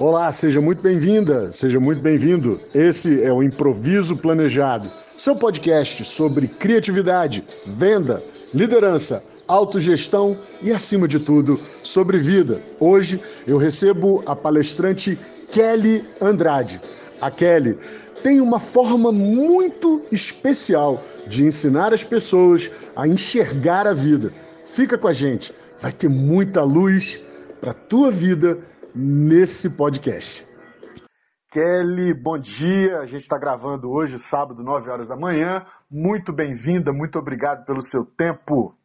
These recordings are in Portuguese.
Olá, seja muito bem-vinda, seja muito bem-vindo. Esse é o Improviso Planejado, seu podcast sobre criatividade, venda, liderança, autogestão e, acima de tudo, sobre vida. Hoje eu recebo a palestrante Kelly Andrade. A Kelly tem uma forma muito especial de ensinar as pessoas a enxergar a vida. Fica com a gente, vai ter muita luz para tua vida nesse podcast. Kelly, bom dia. A gente está gravando hoje, sábado, 9 horas da manhã. Muito bem-vinda, muito obrigado pelo seu tempo.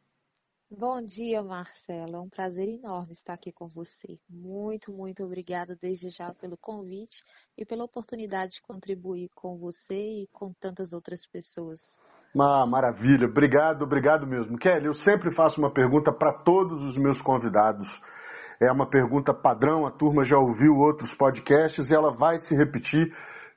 Bom dia, Marcelo. É um prazer enorme estar aqui com você. Muito, muito obrigada desde já pelo convite e pela oportunidade de contribuir com você e com tantas outras pessoas. Ah, maravilha. Obrigado, obrigado mesmo. Kelly, eu sempre faço uma pergunta para todos os meus convidados é uma pergunta padrão, a turma já ouviu outros podcasts e ela vai se repetir,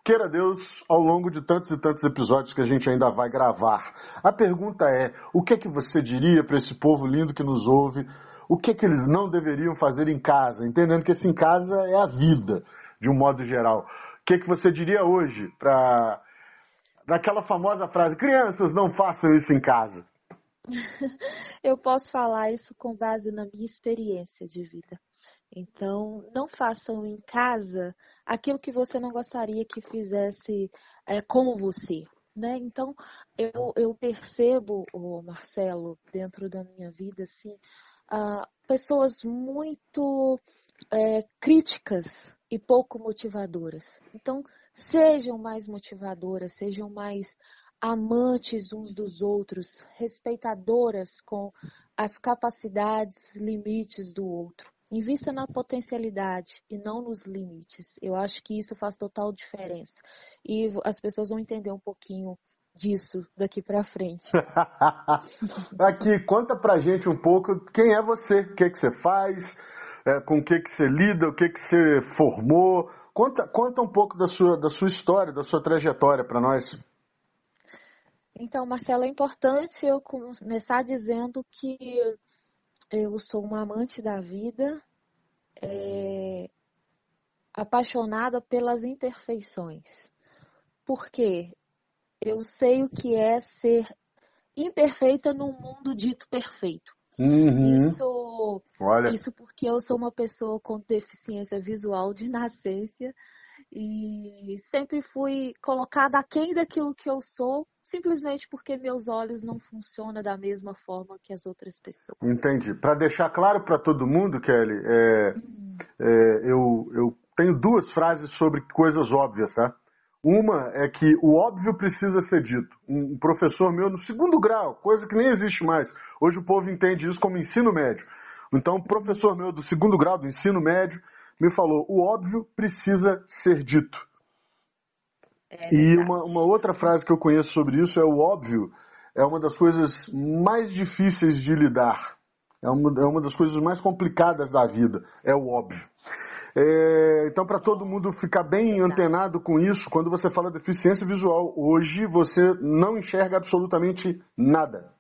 queira Deus, ao longo de tantos e tantos episódios que a gente ainda vai gravar. A pergunta é: o que é que você diria para esse povo lindo que nos ouve? O que é que eles não deveriam fazer em casa? Entendendo que esse em casa é a vida, de um modo geral. O que é que você diria hoje para daquela famosa frase: crianças, não façam isso em casa? Eu posso falar isso com base na minha experiência de vida. Então, não façam em casa aquilo que você não gostaria que fizesse é, com você. Né? Então, eu, eu percebo, oh, Marcelo, dentro da minha vida, assim, uh, pessoas muito é, críticas e pouco motivadoras. Então, sejam mais motivadoras, sejam mais amantes uns dos outros, respeitadoras com as capacidades, limites do outro. Invista na potencialidade e não nos limites. Eu acho que isso faz total diferença. E as pessoas vão entender um pouquinho disso daqui para frente. Aqui, conta pra gente um pouco quem é você, o que, que você faz, é, com o que, que você lida, o que, que você formou. Conta, conta um pouco da sua, da sua história, da sua trajetória para nós. Então, Marcelo, é importante eu começar dizendo que eu sou uma amante da vida, é, apaixonada pelas imperfeições. Porque eu sei o que é ser imperfeita num mundo dito perfeito. Uhum. Isso, Olha. isso porque eu sou uma pessoa com deficiência visual de nascença e sempre fui colocada aquém daquilo que eu sou, simplesmente porque meus olhos não funcionam da mesma forma que as outras pessoas. Entendi. Para deixar claro para todo mundo, Kelly, é, hum. é, eu, eu tenho duas frases sobre coisas óbvias, tá? Uma é que o óbvio precisa ser dito. Um professor meu no segundo grau, coisa que nem existe mais. Hoje o povo entende isso como ensino médio. Então, um professor meu do segundo grau do ensino médio me falou: o óbvio precisa ser dito. É e uma, uma outra frase que eu conheço sobre isso é: o óbvio é uma das coisas mais difíceis de lidar. É uma, é uma das coisas mais complicadas da vida. É o óbvio. É, então, para todo mundo ficar bem antenado com isso, quando você fala deficiência visual, hoje você não enxerga absolutamente nada.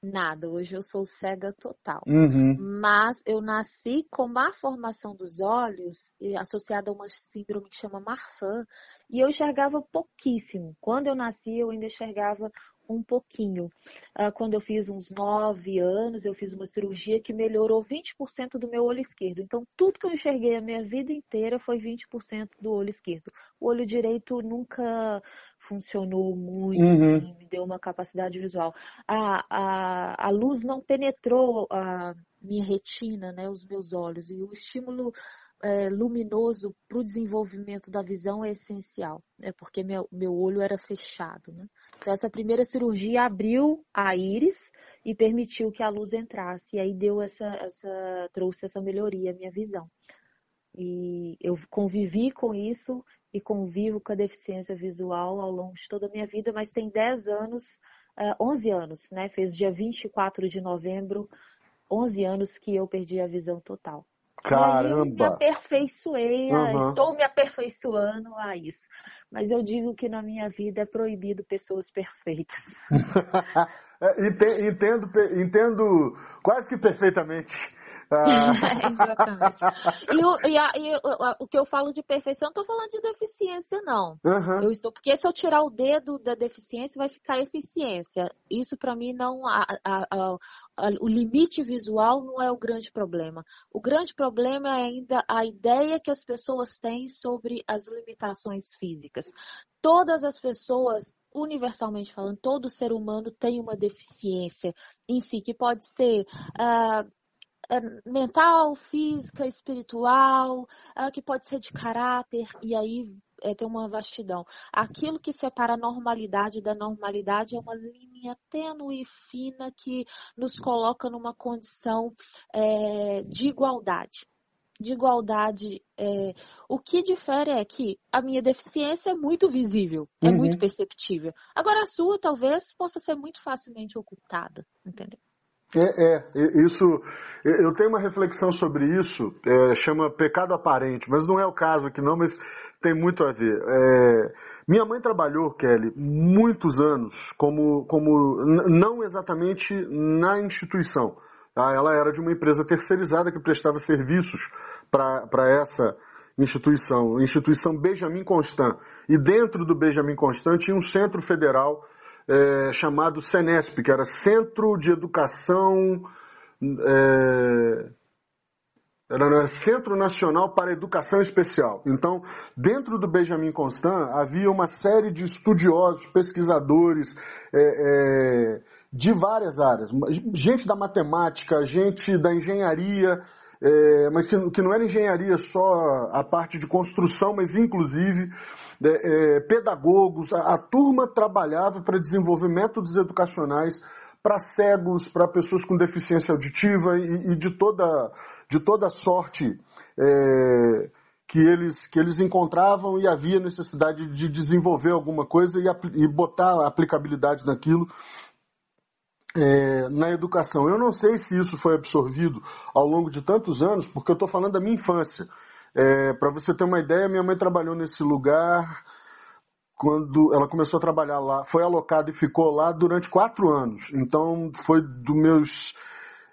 Nada, hoje eu sou cega total. Uhum. Mas eu nasci com má formação dos olhos, associada a uma síndrome que chama Marfan, e eu enxergava pouquíssimo. Quando eu nasci, eu ainda enxergava um pouquinho. Ah, quando eu fiz uns 9 anos, eu fiz uma cirurgia que melhorou 20% do meu olho esquerdo. Então, tudo que eu enxerguei a minha vida inteira foi 20% do olho esquerdo. O olho direito nunca funcionou muito, uhum. assim, me deu uma capacidade visual. A, a, a luz não penetrou a minha retina, né, os meus olhos, e o estímulo é, luminoso para o desenvolvimento da visão é essencial, é porque meu, meu olho era fechado. Né? Então, essa primeira cirurgia abriu a íris e permitiu que a luz entrasse, e aí deu essa, essa trouxe essa melhoria à minha visão. E eu convivi com isso e convivo com a deficiência visual ao longo de toda a minha vida, mas tem 10 anos, 11 anos, né? Fez dia 24 de novembro, 11 anos que eu perdi a visão total. Caramba! Eu me aperfeiçoei, uhum. estou me aperfeiçoando a isso. Mas eu digo que na minha vida é proibido pessoas perfeitas. É, entendo, entendo quase que perfeitamente. Ah. Exatamente. E, o, e, a, e o, o, que eu falo de perfeição, não estou falando de deficiência, não. Uhum. Eu estou, porque se eu tirar o dedo da deficiência, vai ficar eficiência. Isso para mim não. A, a, o limite visual não é o grande problema. O grande problema é ainda a ideia que as pessoas têm sobre as limitações físicas. Todas as pessoas universalmente falando, todo ser humano tem uma deficiência em si, que pode ser uh, mental, física, espiritual, uh, que pode ser de caráter, e aí é, tem uma vastidão. Aquilo que separa a normalidade da normalidade é uma linha tênue e fina que nos coloca numa condição é, de igualdade de igualdade, é, o que difere é que a minha deficiência é muito visível, é uhum. muito perceptível. Agora a sua talvez possa ser muito facilmente ocultada, entendeu? É, é, isso. Eu tenho uma reflexão sobre isso, é, chama pecado aparente, mas não é o caso aqui não, mas tem muito a ver. É, minha mãe trabalhou, Kelly, muitos anos como, como não exatamente na instituição, Tá? Ela era de uma empresa terceirizada que prestava serviços para essa instituição, instituição Benjamin Constant. E dentro do Benjamin Constant tinha um centro federal é, chamado CENESP, que era Centro de Educação. É, era Centro Nacional para Educação Especial. Então, dentro do Benjamin Constant havia uma série de estudiosos, pesquisadores, é, é, de várias áreas. Gente da matemática, gente da engenharia, é, mas que, que, não era engenharia só a parte de construção, mas inclusive é, é, pedagogos. A, a, turma trabalhava para desenvolver métodos educacionais para cegos, para pessoas com deficiência auditiva e, e de, toda, de toda sorte. É, que eles, que eles encontravam e havia necessidade de desenvolver alguma coisa e, e botar a aplicabilidade naquilo é, na educação. Eu não sei se isso foi absorvido ao longo de tantos anos, porque eu estou falando da minha infância. É, Para você ter uma ideia, minha mãe trabalhou nesse lugar quando ela começou a trabalhar lá, foi alocada e ficou lá durante quatro anos. Então foi dos meus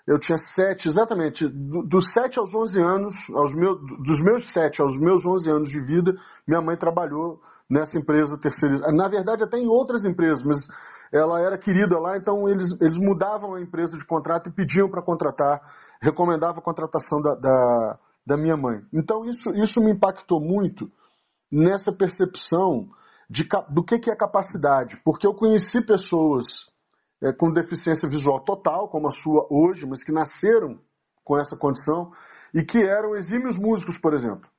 eu tinha sete, exatamente, dos sete aos onze anos, aos meus, dos meus sete aos meus onze anos de vida, minha mãe trabalhou nessa empresa terceirizada. Na verdade, até em outras empresas, mas ela era querida lá, então eles, eles mudavam a empresa de contrato e pediam para contratar, recomendavam a contratação da, da, minha mãe. Então isso, isso me impactou muito nessa percepção de, do que, que é capacidade, porque eu conheci pessoas é, com deficiência visual total, como a sua hoje, mas que nasceram com essa condição e que eram exímios músicos, por exemplo.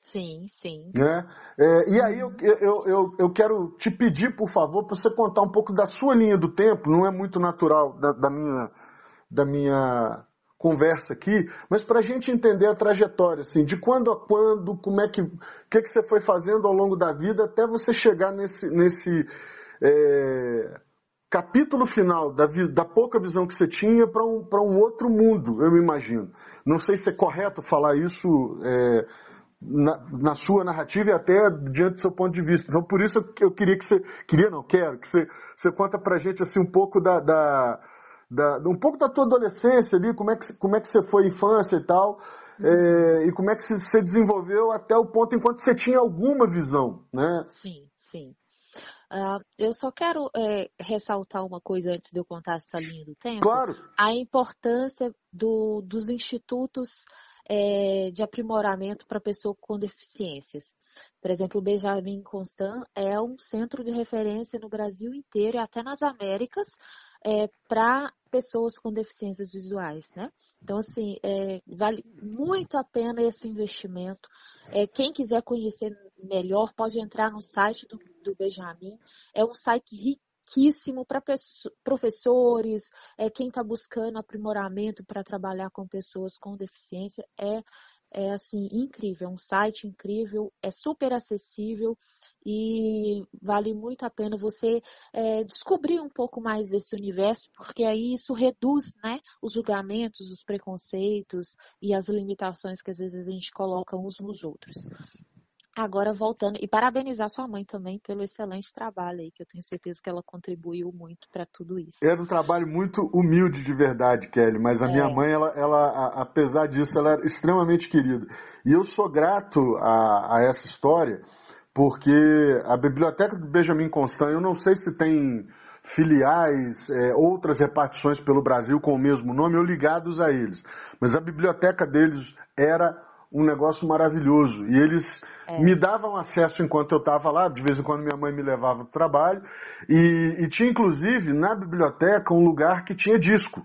Sim, sim. Né? É, e aí eu, eu, eu, eu, quero te pedir, por favor, para você contar um pouco da sua linha do tempo, não é muito natural da, da minha, da minha conversa aqui, mas para a gente entender a trajetória, assim, de quando a quando, como é que, o que, que você foi fazendo ao longo da vida até você chegar nesse, nesse é, capítulo final da, da, pouca visão que você tinha para um, um outro mundo, eu imagino. Não sei se é correto falar isso. É, na, na, sua narrativa e até diante do seu ponto de vista. Então, por isso eu queria que você, queria não, quero, que você, você conta pra gente assim um pouco da, da, da um pouco da tua adolescência ali, como é que, como é que você foi infância e tal, uhum. é, e como é que você desenvolveu até o ponto enquanto você tinha alguma visão, né? Sim, sim. Uh, eu só quero é, ressaltar uma coisa antes de eu contar essa linha do tempo. Claro. A importância do, dos institutos é, de aprimoramento para pessoa com deficiências. Por exemplo, o Benjamin Constant é um centro de referência no Brasil inteiro e até nas Américas é, para pessoas com deficiências visuais, né? Então, assim, é, vale muito a pena esse investimento. É, quem quiser conhecer melhor pode entrar no site do, do Benjamin. É um site rico riquíssimo para professores, é, quem está buscando aprimoramento para trabalhar com pessoas com deficiência. É, é assim incrível, é um site incrível, é super acessível e vale muito a pena você é, descobrir um pouco mais desse universo, porque aí isso reduz né, os julgamentos, os preconceitos e as limitações que às vezes a gente coloca uns nos outros. Agora voltando, e parabenizar sua mãe também pelo excelente trabalho aí, que eu tenho certeza que ela contribuiu muito para tudo isso. Era um trabalho muito humilde de verdade, Kelly, mas a é. minha mãe, ela, ela, apesar disso, ela era extremamente querida. E eu sou grato a, a essa história, porque a biblioteca do Benjamin Constant, eu não sei se tem filiais, é, outras repartições pelo Brasil com o mesmo nome ou ligados a eles. Mas a biblioteca deles era um negócio maravilhoso. E eles é. me davam acesso enquanto eu estava lá, de vez em quando minha mãe me levava para o trabalho. E, e, tinha inclusive na biblioteca um lugar que tinha disco.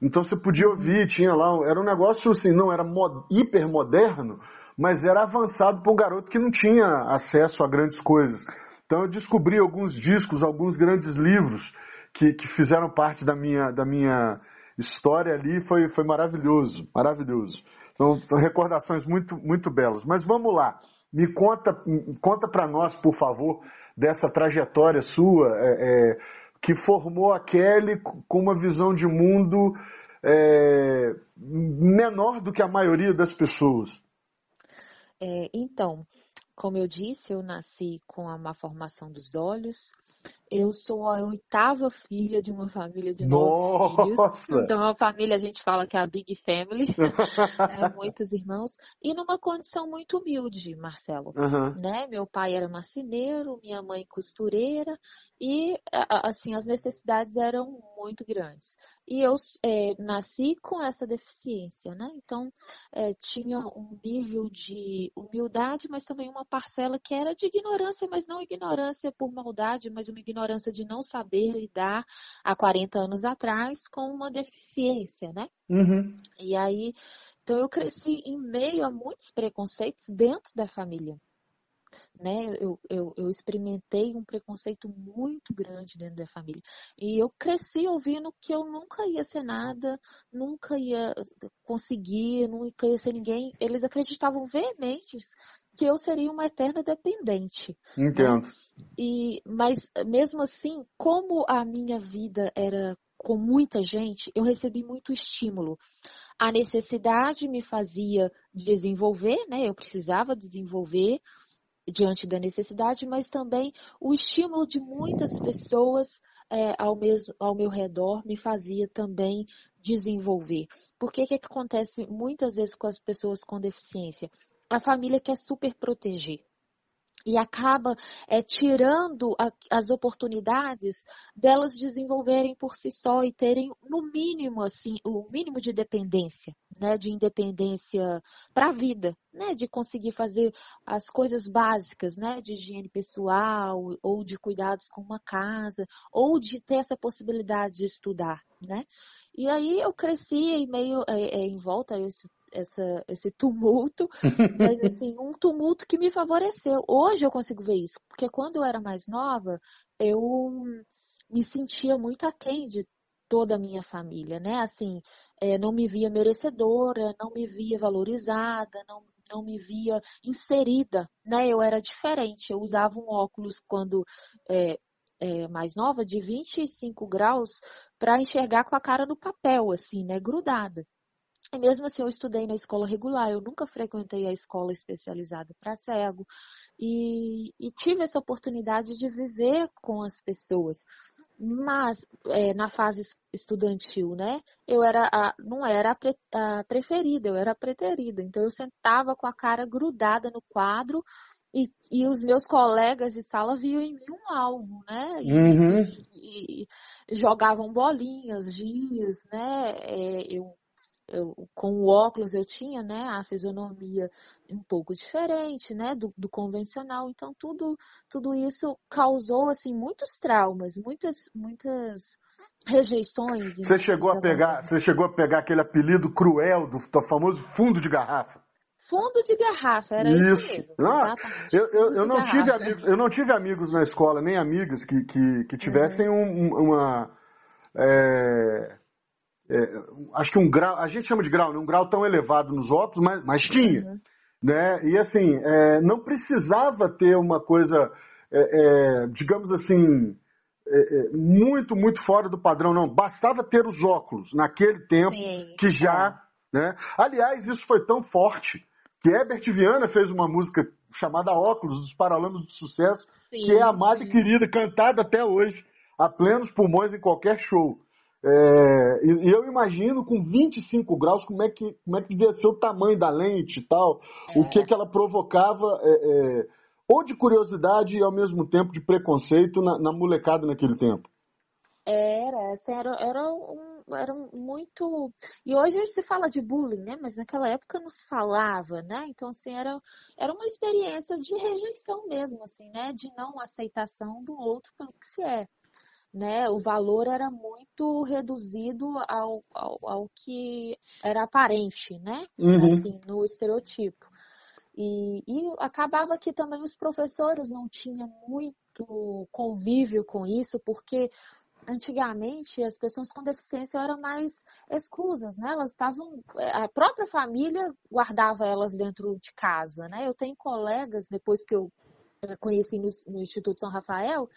Então você podia uhum. ouvir, tinha lá, era um negócio assim, não era mod, hiper moderno, mas era avançado para um garoto que não tinha acesso a grandes coisas. Então eu descobri alguns discos, alguns grandes livros que, que fizeram parte da minha, da minha história ali, foi, foi maravilhoso, maravilhoso. São, recordações muito, muito belas. Mas vamos lá, me conta, conta para nós, por favor, dessa trajetória sua é, é, que formou a Kelly com uma visão de mundo é, menor do que a maioria das pessoas. É, então, como eu disse, eu nasci com a má formação dos olhos, eu sou a oitava filha de uma família de nove Nossa. filhos. Então, é uma família, a gente fala que é a Big Family, é, muitos irmãos. E numa condição muito humilde, Marcelo. Uhum. Né? Meu pai era marceneiro, minha mãe costureira. E, assim, as necessidades eram muito grandes. E eu é, nasci com essa deficiência, né? Então, é, tinha um nível de humildade, mas também uma parcela que era de ignorância, mas não ignorância por maldade, mas uma ignorância de não saber lidar há 40 anos atrás com uma deficiência, né? Uhum. E aí, então eu cresci em meio a muitos preconceitos dentro da família. Né? Eu, eu, eu, experimentei um preconceito muito grande dentro da família. E eu cresci ouvindo que eu nunca ia ser nada, nunca ia conseguir, nunca ia ser ninguém. Eles acreditavam veementes que eu seria uma eterna dependente. Né? Entendo. Né? E, mas mesmo assim, como a minha vida era com muita gente, eu recebi muito estímulo. A necessidade me fazia desenvolver, né? Eu precisava desenvolver diante da necessidade, mas também o estímulo de muitas pessoas é, ao, mesmo, ao meu redor me fazia também desenvolver. Porque que, que acontece muitas vezes com as pessoas com deficiência? A família quer super proteger e acaba é, tirando a, as oportunidades delas desenvolverem por si só e terem no mínimo assim o mínimo de dependência, né, de independência para a vida, né, de conseguir fazer as coisas básicas, né, de higiene pessoal ou de cuidados com uma casa ou de ter essa possibilidade de estudar, né? E aí eu cresci em meio é, é, em volta a esse essa, esse tumulto, mas assim, um tumulto que me favoreceu. Hoje eu consigo ver isso, porque quando eu era mais nova, eu me sentia muito aquém de toda a minha família, né? Assim, é, não me via merecedora, não me via valorizada, não, não me via inserida, né? Eu era diferente, eu usava um óculos quando é, é, mais nova, de 25 graus, para enxergar com a cara no papel, assim, né? Grudada. E mesmo assim, eu estudei na escola regular, eu nunca frequentei a escola especializada para cego e, e, tive essa oportunidade de viver com as pessoas. Mas é, na fase estudantil, né, eu era a, não era a, pre, a preferida, eu era a preterida. Então eu sentava com a cara grudada no quadro e, e, os meus colegas de sala viam em mim um alvo, né? E, uhum. e, e jogavam bolinhas, giz, né? É, eu eu, com o óculos eu tinha, né, a fisionomia um pouco diferente, né, do, do, convencional. Então tudo, tudo isso causou assim muitos traumas, muitas, muitas rejeições. Você chegou a pegar, você chegou a pegar aquele apelido cruel do, do famoso fundo de garrafa. Fundo de garrafa, era isso, isso mesmo. Ah, eu, eu, eu não tive amigos, eu não tive amigos na escola, nem amigas que, que, que tivessem uhum. um, uma. É é, acho que um grau, a gente chama de grau, né? um grau tão elevado nos óculos, mas, mas tinha. Uhum. Né? E assim, é, não precisava ter uma coisa, é, é digamos assim, é, é, muito, muito fora do padrão, não. Bastava ter os óculos naquele tempo Sim. que já. Né? Aliás, isso foi tão forte que Herbert Viana fez uma música chamada Óculos, dos Paralamas do Sucesso, sim, que é amada e querida, cantada até hoje, a plenos pulmões em qualquer show. É, e, eu imagino com 25 graus como é que, como é que devia ser o tamanho da lente e tal, é. o que, que ela provocava, é, é, ou de curiosidade e ao mesmo tempo de preconceito na, na molecada naquele tempo. Era, assim, era, era, um, era muito. E hoje a gente se fala de bullying, né? Mas naquela época não se falava, né? Então, assim, era, era uma experiência de rejeição mesmo, assim, né? De não aceitação do outro pelo que se é. Né? O valor era muito reduzido ao, ao, ao que era aparente, né? Uhum. Assim, no estereotipo. E, e acabava que também os professores não tinham muito convívio com isso, porque antigamente as pessoas com deficiência eram mais exclusas, né? Elas estavam, a própria família guardava elas dentro de casa, né? Eu tenho colegas depois que eu conheci no, no Instituto São Rafael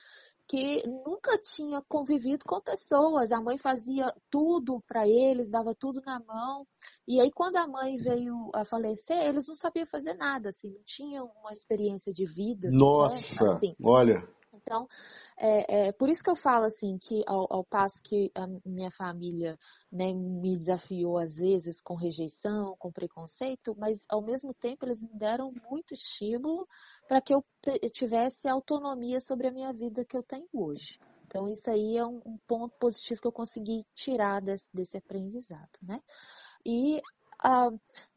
que nunca tinha convivido com pessoas. A mãe fazia tudo para eles, dava tudo na mão. E aí, quando a mãe veio a falecer, eles não sabiam fazer nada, assim, não tinham uma experiência de vida. Né? Nossa, né? assim, olha. Então, é, é, por isso que eu falo assim, que ao, ao passo que a minha família né, me desafiou às vezes com rejeição, com preconceito, mas ao mesmo tempo eles me deram muito estímulo para que eu tivesse autonomia sobre a minha vida que eu tenho hoje. Então, isso aí é um, um ponto positivo que eu consegui tirar desse, desse aprendizado, né? E ah,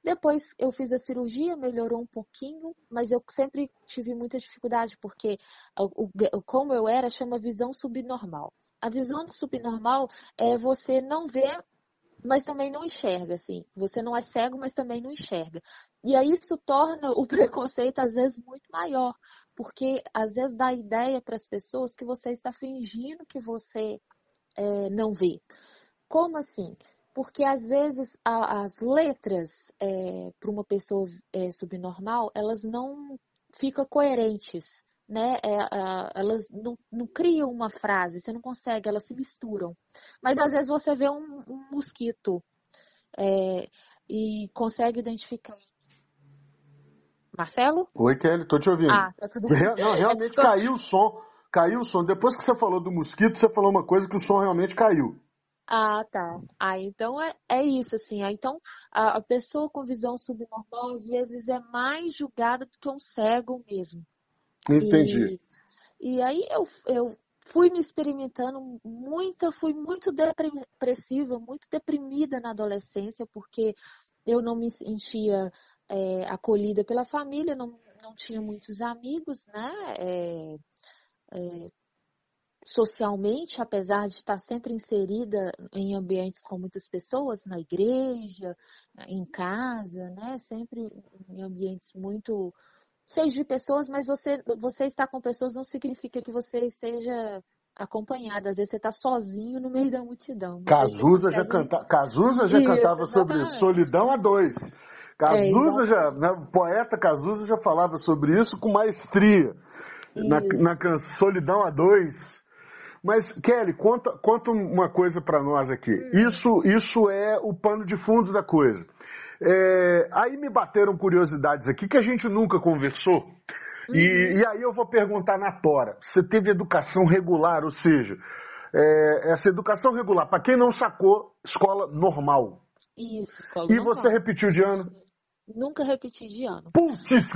depois eu fiz a cirurgia, melhorou um pouquinho, mas eu sempre tive muita dificuldade, porque o, o, como eu era, chama visão subnormal. A visão subnormal é você não ver, mas também não enxerga, assim. Você não é cego, mas também não enxerga. E aí isso torna o preconceito, às vezes, muito maior, porque às vezes dá ideia para as pessoas que você está fingindo que você é, não vê. Como assim? Porque às vezes a, as letras é, para uma pessoa é, subnormal elas não ficam coerentes, né? É, elas não, não, criam uma frase, você não consegue, elas se misturam. Mas às vezes você vê um, um mosquito é, e consegue identificar. Marcelo? Oi, Kelly, tô te ouvindo. Ah, tá tudo bem. Não, realmente tô... caiu o som. Caiu o som. Depois que você falou do mosquito, você falou uma coisa que o som realmente caiu. Ah, tá. Ah, então é, é isso, assim. Ah, então, a, a pessoa com visão subnormal, às vezes, é mais julgada do que um cego mesmo. Entendi. E, e aí eu, eu fui me experimentando muita, fui muito depressiva, muito deprimida na adolescência, porque eu não me sentia é, acolhida pela família, não, não tinha muitos amigos, né? É, é, socialmente, apesar de estar sempre inserida em ambientes com muitas pessoas, na igreja, em casa, né? Sempre em ambientes muito cheios de pessoas, mas você, você estar com pessoas não significa que você esteja acompanhada. Às vezes você está sozinho no meio da multidão. Cazuza já, canta... Cazuza já isso, cantava sobre solidão a dois. Cazuza é, já, né, o poeta Cazuza já falava sobre isso com maestria. Na, na Solidão a Dois, mas, Kelly, conta, conta uma coisa para nós aqui. Hum. Isso, isso é o pano de fundo da coisa. É, aí me bateram curiosidades aqui que a gente nunca conversou. Uhum. E, e, aí eu vou perguntar na Tora. Você teve educação regular, ou seja, é, essa educação regular, para quem não sacou, escola normal. Isso, escola e normal. E você repetiu de ano? Nunca repeti de ano. Putz,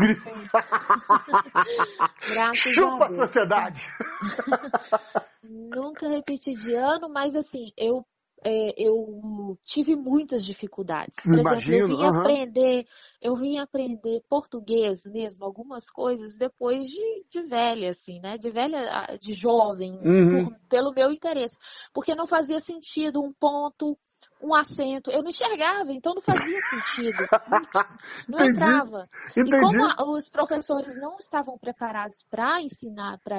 Graças Chupa a, a sociedade. Nunca repeti de ano, mas assim, eu é, eu tive muitas dificuldades. Por Imagino, exemplo, eu vim uhum. aprender, eu vim aprender português mesmo, algumas coisas depois de, de velha, assim, né? De velha, de jovem, uhum. por, pelo meu interesse. Porque não fazia sentido um ponto, um acento. Eu não enxergava, então não fazia sentido. Não, não entrava. Entendi. E como a, os professores não estavam preparados para ensinar para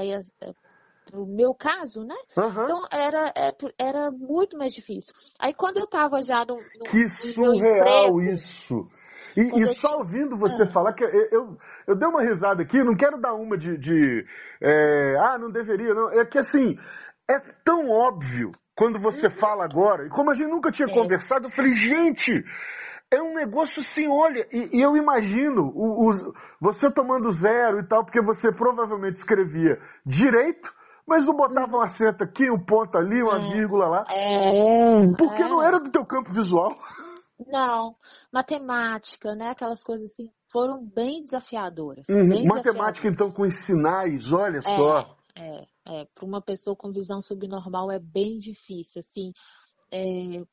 o meu caso, né? Uhum. Então era, é, era muito mais difícil. Aí quando eu estava já no, no Que surreal emprego, isso! E, e só ouvindo você ah. falar que eu, eu, eu, dei uma risada aqui, não quero dar uma de, de é, ah, não deveria, não. É que assim, é tão óbvio quando você uhum. fala agora, e como a gente nunca tinha conversado, eu falei, gente, é um negócio assim, olha, e, e eu imagino o, o, você tomando zero e tal, porque você provavelmente escrevia direito, mas não botava um acento aqui, um ponto ali, uma é, vírgula lá. É, porque é. não era do teu campo visual. Não, matemática, né? Aquelas coisas assim, foram bem desafiadoras. Uhum. Bem matemática, desafiadoras. então, com os sinais, olha é, só. É, é. Para uma pessoa com visão subnormal é bem difícil, assim. É,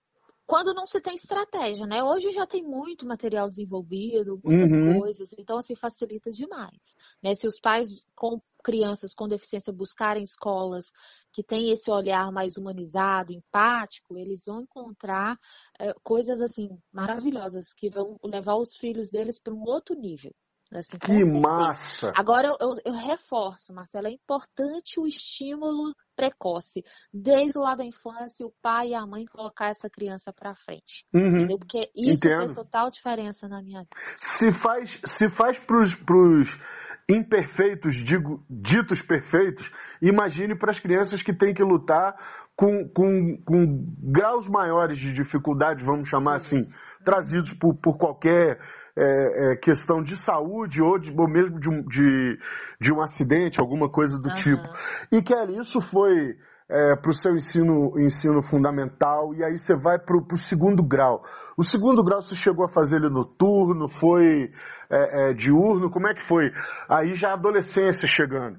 quando não se tem estratégia, né? Hoje já tem muito material desenvolvido, muitas uhum. coisas, então assim facilita demais. Né? Se os pais com crianças com deficiência buscarem escolas que têm esse olhar mais humanizado, empático, eles vão encontrar é, coisas assim maravilhosas que vão levar os filhos deles para um outro nível. Assim, que massa! Agora eu, eu, eu, reforço, Marcelo, é importante o estímulo precoce, desde lá da infância, o pai e a mãe colocar essa criança para frente, uhum. entendeu? Porque isso Entendo. faz total diferença na minha vida. Se faz, se faz pros, pros imperfeitos, digo, ditos perfeitos, imagine para as crianças que têm que lutar com, com, com graus maiores de dificuldade, vamos chamar assim, trazidos por, por qualquer é, é, questão de saúde ou, de, ou mesmo de um, de, de um acidente, alguma coisa do uhum. tipo. E Kelly, isso foi é, para o seu ensino, ensino fundamental e aí você vai para o segundo grau. O segundo grau você chegou a fazer ele noturno, foi é, é, diurno, como é que foi? Aí já a adolescência chegando.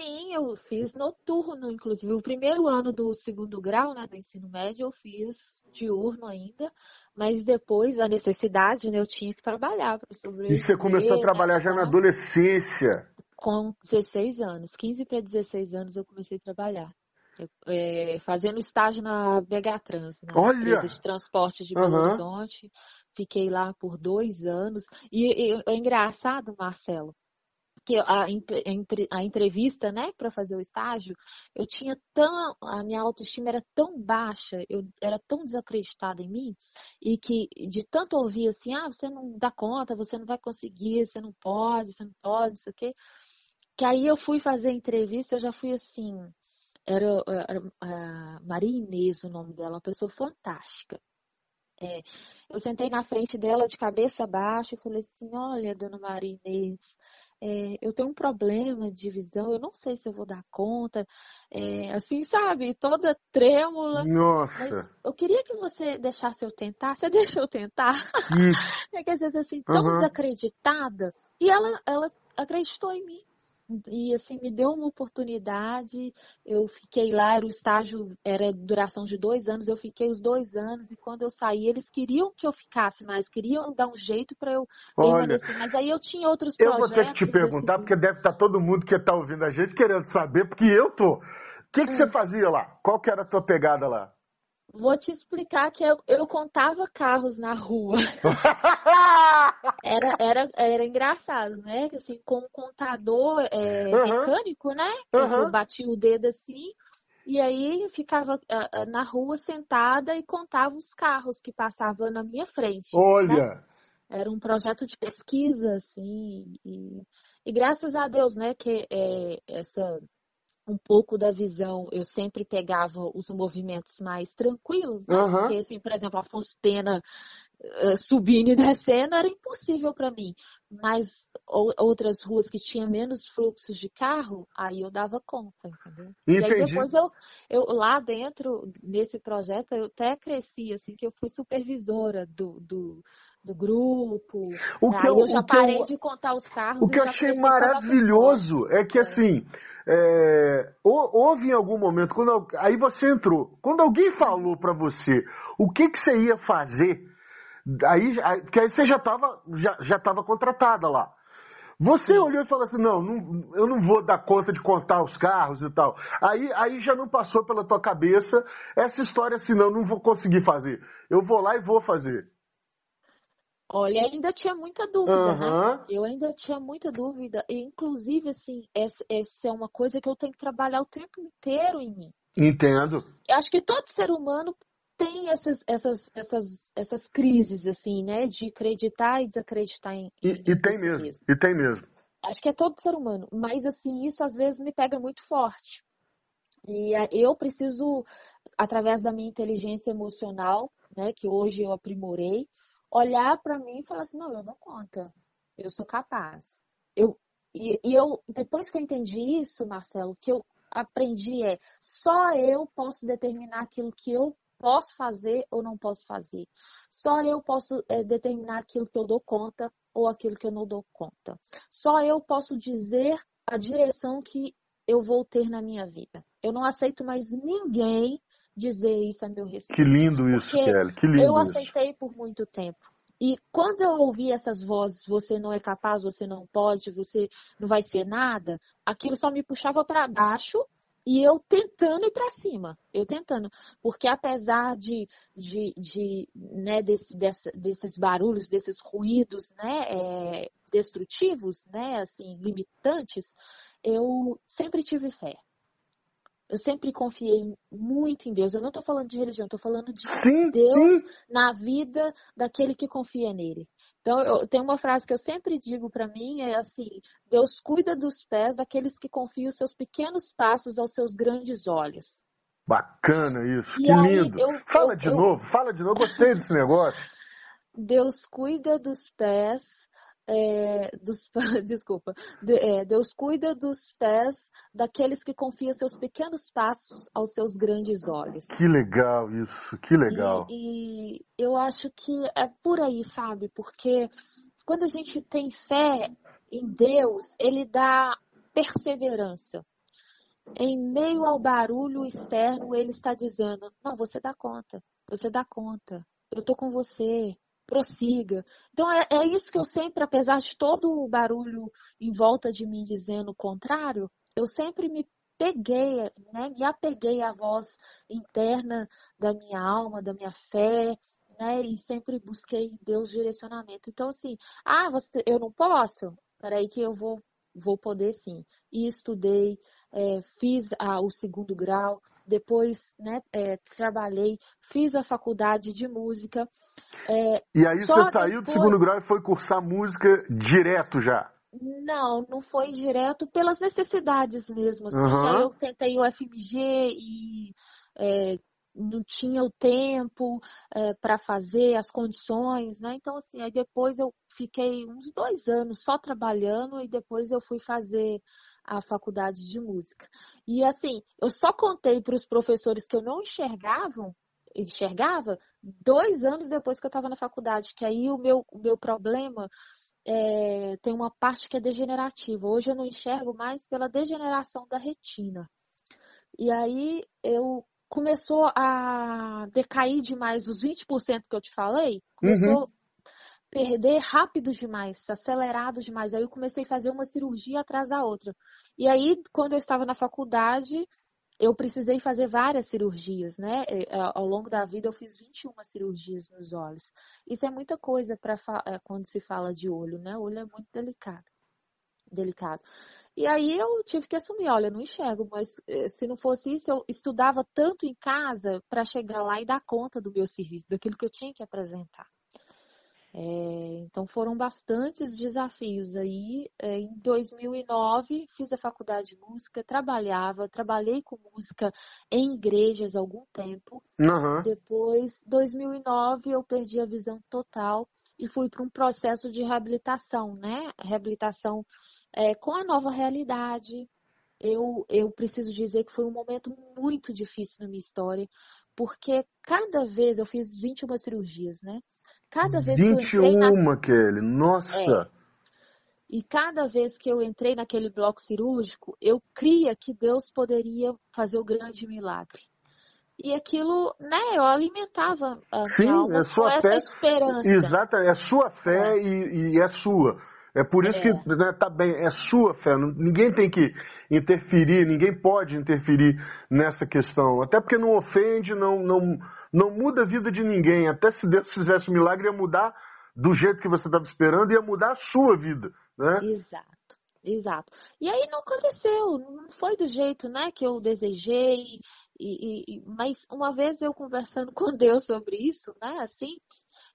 Sim, eu fiz noturno, inclusive. O primeiro ano do segundo grau, né, do ensino médio, eu fiz diurno ainda, mas depois a necessidade, né, eu tinha que trabalhar para sobreviver. E você começou a trabalhar né, já na adolescência? Com 16 anos, 15 para 16 anos eu comecei a trabalhar. É, fazendo estágio na Begatrans, na Olha. empresa de transporte de Belo uhum. Horizonte. Fiquei lá por dois anos. E, e é engraçado, Marcelo, que a, a entrevista, né, para fazer o estágio, eu tinha tão, a minha autoestima era tão baixa, eu era tão desacreditada em mim, e que de tanto ouvir assim, ah, você não dá conta, você não vai conseguir, você não pode, você não pode, isso aqui, que aí eu fui fazer a entrevista, eu já fui assim, era, era a Maria Inês o nome dela, uma pessoa fantástica. É, eu sentei na frente dela de cabeça baixa e falei assim, olha, dona Maria Inês, é, eu tenho um problema de visão, eu não sei se eu vou dar conta, é, assim, sabe, toda trêmula. Nossa! Mas eu queria que você deixasse eu tentar, você deixa eu tentar? Hum. é que às vezes assim, tão uhum. desacreditada, e ela, ela acreditou em mim e assim me deu uma oportunidade. Eu fiquei lá, era o estágio, era duração de dois anos. Eu fiquei os dois anos e quando eu saí, eles queriam que eu ficasse mais, queriam dar um jeito para eu permanecer. Mas aí eu tinha outros eu projetos. Eu vou ter que te perguntar, porque deve estar todo mundo que está ouvindo a gente querendo saber, porque eu tô. O que, que hum. você fazia lá? Qual que era a tua pegada lá? Vou te explicar que eu, eu contava carros na rua. era, era, era engraçado, né? Assim, com um contador é, uhum. mecânico, né? Uhum. Eu bati o dedo assim, e aí ficava uh, na rua sentada e contava os carros que passavam na minha frente. Né? Olha! Né? Era um projeto de pesquisa, assim, e, e graças a Deus, né, que é, essa um pouco da visão, eu sempre pegava os movimentos mais tranquilos, né? Uhum. Porque, assim, por exemplo, Afonso Pena uh, subindo e descendo era impossível para mim. Mas ou, outras ruas que tinham menos fluxos de carro, aí eu dava conta, entendeu? Entendi. E aí depois eu, eu, lá dentro, nesse projeto, eu até cresci, assim, que eu fui supervisora do, do do grupo. O que eu, eu já parei eu, de contar os carros. O que eu achei maravilhoso é que assim, é, houve em algum momento, quando, aí você entrou, quando alguém falou para você o que, que você ia fazer, aí, porque aí você já estava já, já tava contratada lá. Você Sim. olhou e falou assim: não, não, eu não vou dar conta de contar os carros e tal. Aí, aí já não passou pela tua cabeça essa história assim: não, não vou conseguir fazer. Eu vou lá e vou fazer. Olha, ainda tinha muita dúvida, uhum. né? Eu ainda tinha muita dúvida. E, inclusive, assim, essa, essa, é uma coisa que eu tenho que trabalhar o tempo inteiro em mim. Entendo. Eu acho que todo ser humano tem essas, essas, essas, essas crises, assim, né? De acreditar e desacreditar em. E, em e tem mesmo. mesmo. E tem mesmo. Acho que é todo ser humano. Mas, assim, isso às vezes me pega muito forte. E eu preciso, através da minha inteligência emocional, né? Que hoje eu aprimorei, olhar para mim e falar assim, não, eu dou conta, eu sou capaz. Eu, e, e eu, depois que eu entendi isso, Marcelo, que eu aprendi é só eu posso determinar aquilo que eu posso fazer ou não posso fazer. Só eu posso é, determinar aquilo que eu dou conta ou aquilo que eu não dou conta. Só eu posso dizer a direção que eu vou ter na minha vida. Eu não aceito mais ninguém dizer isso a meu respeito. Que lindo isso, Kelly. Que lindo eu aceitei por muito tempo. E quando eu ouvi essas vozes, você não é capaz, você não pode, você não vai ser nada, aquilo só me puxava para baixo e eu tentando ir para cima, eu tentando, porque apesar de, de, de né, desse, dessa, desses barulhos, desses ruídos, né, é, destrutivos, né, assim, limitantes, eu sempre tive fé. Eu sempre confiei muito em Deus. Eu não estou falando de religião, estou falando de sim, Deus sim. na vida daquele que confia nele. Então, eu tenho uma frase que eu sempre digo para mim, é assim, Deus cuida dos pés daqueles que confiam os seus pequenos passos aos seus grandes olhos. Bacana isso, e que aí, lindo. Eu, fala eu, de novo, fala de novo, gostei desse negócio. Deus cuida dos pés é, dos, desculpa, de, é, Deus cuida dos pés daqueles que confiam seus pequenos passos aos seus grandes olhos. Que legal isso, que legal. E, e eu acho que é por aí, sabe? Porque quando a gente tem fé em Deus, Ele dá perseverança. Em meio ao barulho externo, Ele está dizendo: Não, você dá conta, você dá conta, eu estou com você, prossiga. Então é, é, isso que eu sempre, apesar de todo o barulho em volta de mim dizendo o contrário, eu sempre me peguei, né, me apeguei à voz interna da minha alma, da minha fé, né, e sempre busquei Deus direcionamento. Então assim, ah, você, eu não posso? Peraí que eu vou vou poder sim. E estudei, é, fiz a, o segundo grau, depois né, é, trabalhei, fiz a faculdade de música. É, e aí você saiu depois... do segundo grau e foi cursar música direto já? Não, não foi direto pelas necessidades mesmo. Assim. Uhum. Eu tentei o FMG e é, não tinha o tempo é, para fazer, as condições, né? Então, assim, aí depois eu fiquei uns dois anos só trabalhando e depois eu fui fazer a faculdade de música. E assim, eu só contei para os professores que eu não enxergavam, enxergava dois anos depois que eu estava na faculdade, que aí o meu, o meu problema é, tem uma parte que é degenerativa. Hoje eu não enxergo mais pela degeneração da retina. E aí eu começou a decair demais os 20% que eu te falei, começou uhum. a perder rápido demais, acelerado demais. Aí eu comecei a fazer uma cirurgia atrás da outra. E aí, quando eu estava na faculdade, eu precisei fazer várias cirurgias, né? Ao longo da vida eu fiz 21 cirurgias nos olhos. Isso é muita coisa para é, quando se fala de olho, né? O olho é muito delicado. Delicado. E aí eu tive que assumir, olha, não enxergo, mas eh, se não fosse isso, eu estudava tanto em casa para chegar lá e dar conta do meu serviço, daquilo que eu tinha que apresentar. É, então foram bastantes desafios aí. É, em 2009 fiz a faculdade de música, trabalhava, trabalhei com música em igrejas há algum tempo. Uhum. Depois, 2009 eu perdi a visão total e fui para um processo de reabilitação, né? Reabilitação é, com a nova realidade. Eu, eu preciso dizer que foi um momento muito difícil na minha história, porque cada vez eu fiz 21 cirurgias, né? Cada vez 21, que eu entrei na... Kelly, nossa! É. E cada vez que eu entrei naquele bloco cirúrgico, eu cria que Deus poderia fazer o grande milagre. E aquilo, né, eu alimentava a Sim, minha alma é sua com fé, essa esperança. Exato, é sua fé é. E, e é sua. É por isso é. que né, tá bem, é sua fé. Ninguém tem que interferir, ninguém pode interferir nessa questão. Até porque não ofende, não, não, não muda a vida de ninguém. Até se Deus fizesse um milagre, ia mudar do jeito que você estava esperando, ia mudar a sua vida. Né? Exato. Exato. E aí não aconteceu, não foi do jeito né, que eu desejei. E, e, mas uma vez eu conversando com Deus sobre isso, né, assim,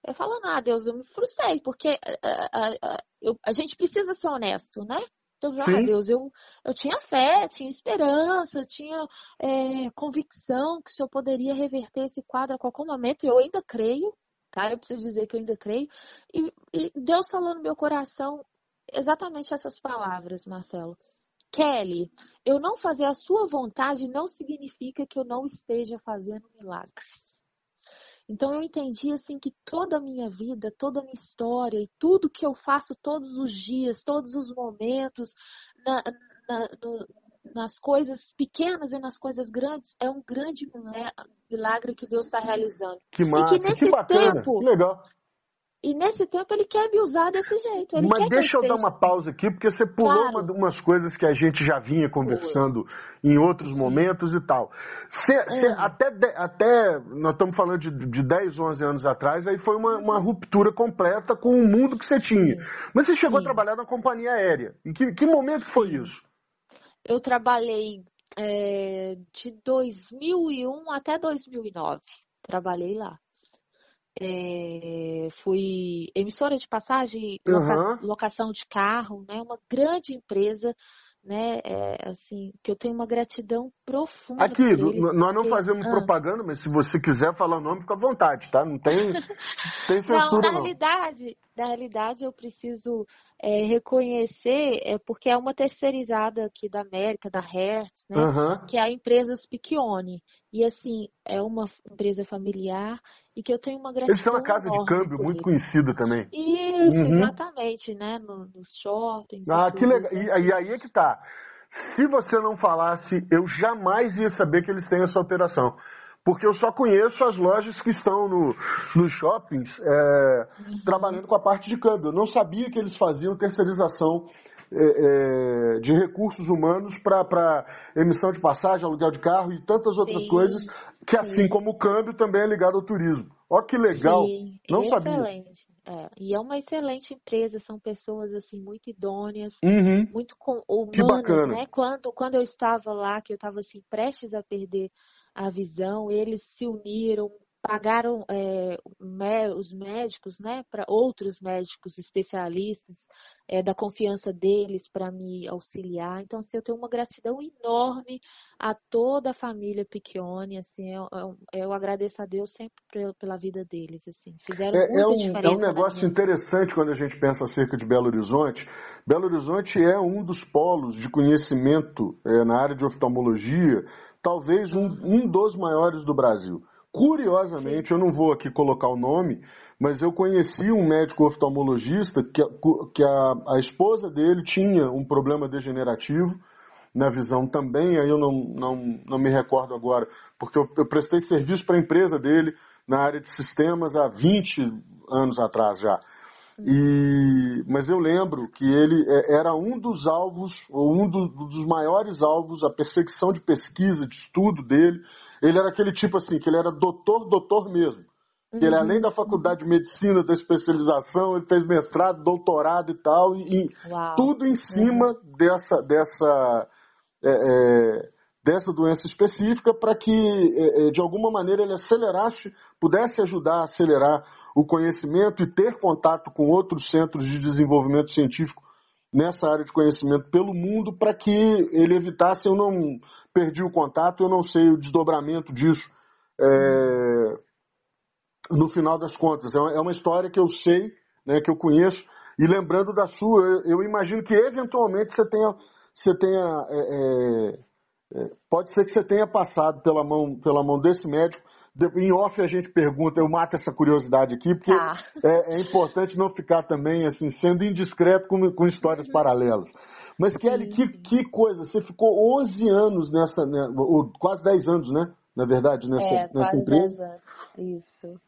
eu falando, ah, Deus, eu me frustrei, porque a, a, eu, a gente precisa ser honesto, né? Então, ah, Deus, eu, eu tinha fé, tinha esperança, tinha é, convicção que o Senhor poderia reverter esse quadro a qualquer momento, e eu ainda creio, cara, eu preciso dizer que eu ainda creio. E, e Deus falou no meu coração exatamente essas palavras, Marcelo. Kelly, eu não fazer a sua vontade não significa que eu não esteja fazendo milagres. Então eu entendi assim que toda a minha vida, toda a minha história e tudo que eu faço todos os dias, todos os momentos, na, na, no, nas coisas pequenas e nas coisas grandes, é um grande milagre que Deus está realizando. Que massa, e que, nesse que bacana, tempo, que legal. E nesse tempo ele quer me usar desse jeito. Mas deixa eu dar uma pausa aqui, porque você pulou Claro. uma, umas coisas que a gente já vinha conversando em outros momentos e tal. Cê, cê- Ah. até, até, nós estamos falando de, de 10, 11 anos atrás, aí foi uma, uma ruptura completa com o mundo que você tinha. Mas você chegou a Sim. trabalhar na companhia aérea. Em que, que momento foi isso? Eu trabalhei é, de 2001 até 2009. Trabalhei lá. É, fui emissora de passagem, Aham. locação de carro, né? Uma grande empresa, né? É, assim, que eu tenho uma gratidão profunda Aqui, eles, nós não porque- fazemos Ah. propaganda, mas se você quiser falar o nome, fica à vontade, tá? Não tem, tem Não, censura, na não. realidade, na realidade eu preciso é, reconhecer, é porque é uma terceirizada aqui da América, da Hertz, né? Aham. que é a empresa Spicchione. E assim, é uma empresa familiar e que eu tenho uma gratidão Eles têm uma casa de câmbio muito conhecida também. Isso, Uhum. exatamente, né? No- nos shoppings. Ah, que legal. E, e aí é que tá. Se você não falasse, eu jamais ia saber que eles têm essa operação. Porque eu só conheço as lojas que estão no, nos shoppings é, Uhum. trabalhando com a parte de câmbio. Eu não sabia que eles faziam terceirização é, é, de recursos humanos para emissão de passagem, aluguel de carro e tantas outras Sim, coisas, que assim sim. como o câmbio também é ligado ao turismo. Ó que legal. Sim, Não sabia. excelente. É, e é uma excelente empresa, são pessoas assim muito idôneas, Uhum. muito com- Que humanas, bacana. né? Quando, quando eu estava lá, que eu estava assim prestes a perder a visão, eles se uniram, pagaram é, os médicos, né, para outros médicos especialistas é, da confiança deles para me auxiliar. Então, assim, eu tenho uma gratidão enorme a toda a família Piccione, assim, eu, eu, eu agradeço a Deus sempre pela, vida deles, assim, fizeram É, muita é um, diferença é um negócio vida. interessante quando a gente pensa acerca de Belo Horizonte. Belo Horizonte é um dos polos de conhecimento é, na área de oftalmologia, talvez um, um dos maiores do Brasil. Curiosamente, eu não vou aqui colocar o nome, mas eu conheci um médico oftalmologista que, que a, a esposa dele tinha um problema degenerativo na visão também, aí eu não, não, não me recordo agora, porque eu, eu prestei serviço para a empresa dele na área de sistemas há 20 anos atrás já. E, mas eu lembro que ele é, era um dos alvos, ou um do- dos maiores alvos, a perseguição de pesquisa, de estudo dele. Ele era aquele tipo assim, que ele era doutor, doutor mesmo. Que Ele, além da faculdade de medicina, da especialização, ele fez mestrado, doutorado e tal, e, Uau. tudo em cima dessa, dessa, é, é, dessa doença específica para que, é, é, de alguma maneira, ele acelerasse, pudesse ajudar a acelerar o conhecimento e ter contato com outros centros de desenvolvimento científico nessa área de conhecimento pelo mundo para que ele evitasse, eu não perdi o contato, eu não sei o desdobramento disso é, no final das contas. É uma- é história que eu sei, né, que eu conheço, e lembrando da sua, eu- eu imagino que eventualmente você tenha, você tenha é, é, é, pode ser que você tenha passado pela mão, pela mão desse médico. Em off a gente pergunta, eu mato essa curiosidade aqui, porque Tá. é, é importante não ficar também assim sendo indiscreto com, com histórias paralelas. Mas Kelly, que, que coisa, você ficou 11 anos nessa, né, ou quase 10 anos, né? Na verdade, nessa, É, nessa empresa. 10 anos. Isso.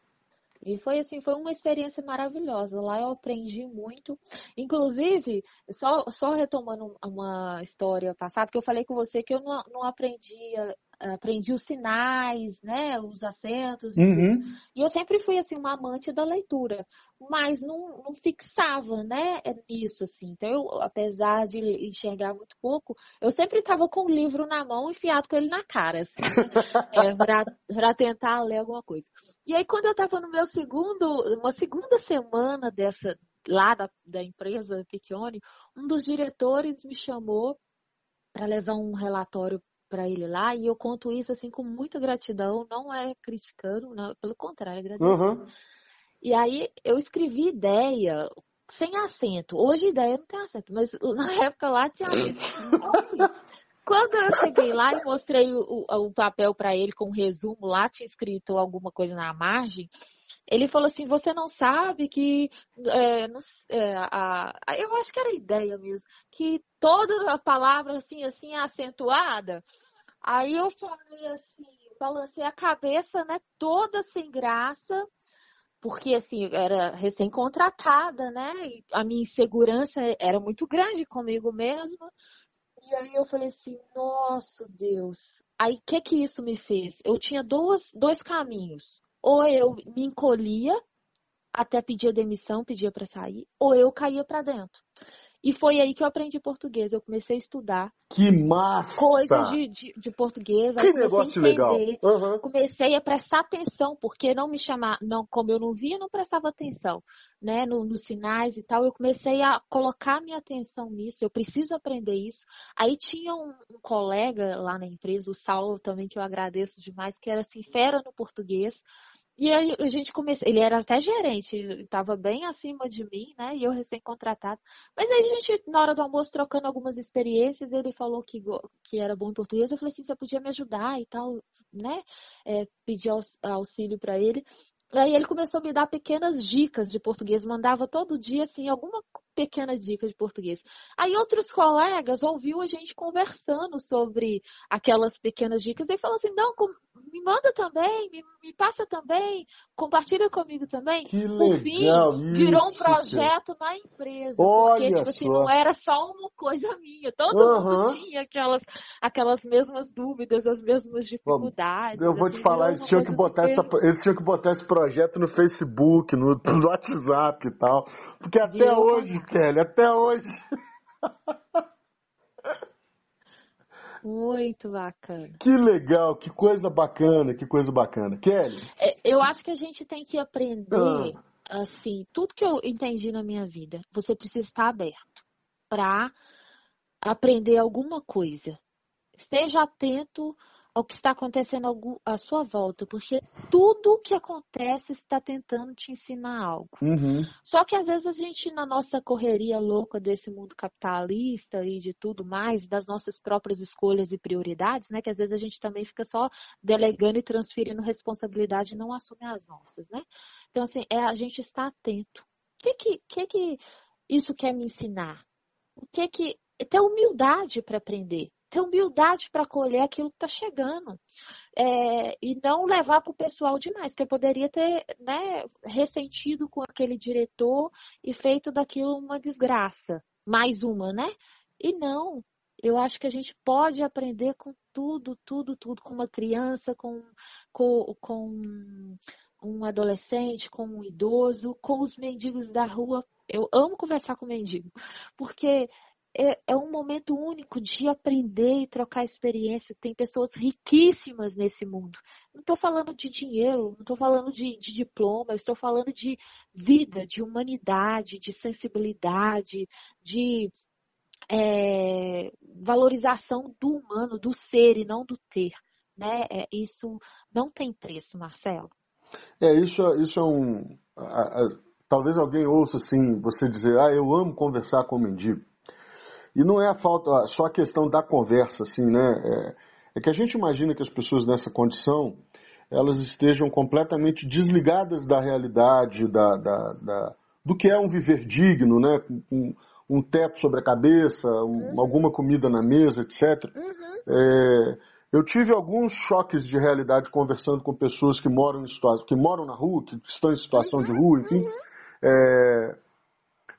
E foi assim, foi uma experiência maravilhosa. Lá eu aprendi muito. Inclusive, só, só retomando uma história passada, que eu falei com você que eu não, não aprendia, aprendi os sinais, né? Os acentos e tudo. Uhum. E eu sempre fui assim uma amante da leitura, mas não, não fixava, né, nisso assim. Então, eu, apesar de enxergar muito pouco, eu sempre estava com o livro na mão, enfiado com ele na cara, assim, né, é, para tentar ler alguma coisa. E aí, quando eu estava no meu segundo, uma segunda semana dessa lá da, da empresa Piccione, um dos diretores me chamou para levar um relatório para ele lá e eu conto isso assim com muita gratidão, não é criticando, não, pelo contrário, agradecendo. Uhum. E aí eu escrevi ideia sem acento. Hoje ideia não tem acento, mas na época lá tinha acento. Quando eu cheguei lá e mostrei o, o papel para ele com um resumo, lá tinha escrito alguma coisa na margem. Ele falou assim: Você não sabe que. É, não, é, a, a, eu acho que era a ideia mesmo, que toda a palavra assim, assim, é acentuada. Aí eu falei assim, balancei a cabeça, né, toda sem graça, porque assim, era recém-contratada, né? E a minha insegurança era muito grande comigo mesma. E aí eu falei assim, nosso Deus. Aí o que que isso me fez? Eu tinha dois, dois caminhos. Ou eu me encolhia até pedir demissão, pedia para sair, ou eu caía para dentro. E foi aí que eu aprendi português. Eu comecei a estudar. Que massa! Coisas de, de, de português. Que negócio legal. Uhum. Comecei a prestar atenção, porque não me chamar, não, como eu não via, não prestava atenção, né, no, nos sinais e tal. Eu comecei a colocar minha atenção nisso. Eu preciso aprender isso. Aí tinha um, um colega lá na empresa, o Saulo também, que eu agradeço demais, que era assim, fera no português. E aí a gente começou, ele era até gerente, estava bem acima de mim, né? E eu recém-contratado. Mas aí a gente, na hora do almoço, trocando algumas experiências, ele falou que, que era bom em português. Eu falei assim, você podia me ajudar e tal, né? É, pedi auxílio para ele. Aí ele começou a me dar pequenas dicas de português, mandava todo dia, assim, alguma pequena dica de português. Aí outros colegas ouviu a gente conversando sobre aquelas pequenas dicas e falou assim, não, me manda também, me, me passa também, compartilha comigo também. Que legal, Por fim, virou um projeto na empresa. Olha porque, tipo assim, só. não era só uma coisa minha. Todo Uhum. mundo tinha aquelas, aquelas mesmas dúvidas, as mesmas dificuldades. Eu vou te assim, falar, virou eles tinham, que botar super- essa, eles tinham que botar esse projeto no Facebook, no, no WhatsApp e tal. Porque até hoje. Kelly, até hoje. Muito bacana. Que legal, que coisa bacana, que coisa bacana. Kelly, É, Eu acho que a gente tem que aprender, Ah. assim, tudo que eu entendi na minha vida, você precisa estar aberto para aprender alguma coisa. Esteja atento ao que está acontecendo à sua volta, porque tudo que acontece está tentando te ensinar algo. uhum, Só que às vezes a gente, na nossa correria louca desse mundo capitalista e de tudo mais, das nossas próprias escolhas e prioridades, né? Que às vezes a gente também fica só delegando e transferindo responsabilidade e não assume as nossas, né? Então, assim, é a gente estar atento. O que que, que, que isso quer me ensinar? O que que. Ter humildade para aprender. Ter humildade para acolher aquilo que está chegando. É, e não levar para o pessoal demais, porque poderia ter né, ressentido com aquele diretor e feito daquilo uma desgraça. Mais uma, né? E não. Eu acho que a gente pode aprender com tudo, tudo, tudo, com uma criança, com, com, com um adolescente, com um idoso, com os mendigos da rua. Eu amo conversar com mendigo, porque é, é um momento único de aprender e trocar experiência. Tem pessoas riquíssimas nesse mundo. Não estou falando de dinheiro, não estou falando de, de diploma, estou falando de vida, de humanidade, de sensibilidade, de é, valorização do humano, do ser e não do ter. Né? É, isso não tem preço, Marcelo. É, isso, isso é um. a- a- talvez alguém ouça assim, você dizer, ah, eu amo conversar com o mendigo. E não é a falta, só a questão da conversa, assim, né? É, é que a gente imagina que as pessoas nessa condição elas estejam completamente desligadas da realidade, da, da, da- do que é um viver digno, né? Com, com um teto sobre a cabeça, um- alguma comida na mesa, etc. É, eu tive alguns choques de realidade conversando com pessoas que moram em situação, que moram na rua, que estão em situação de rua, enfim. É,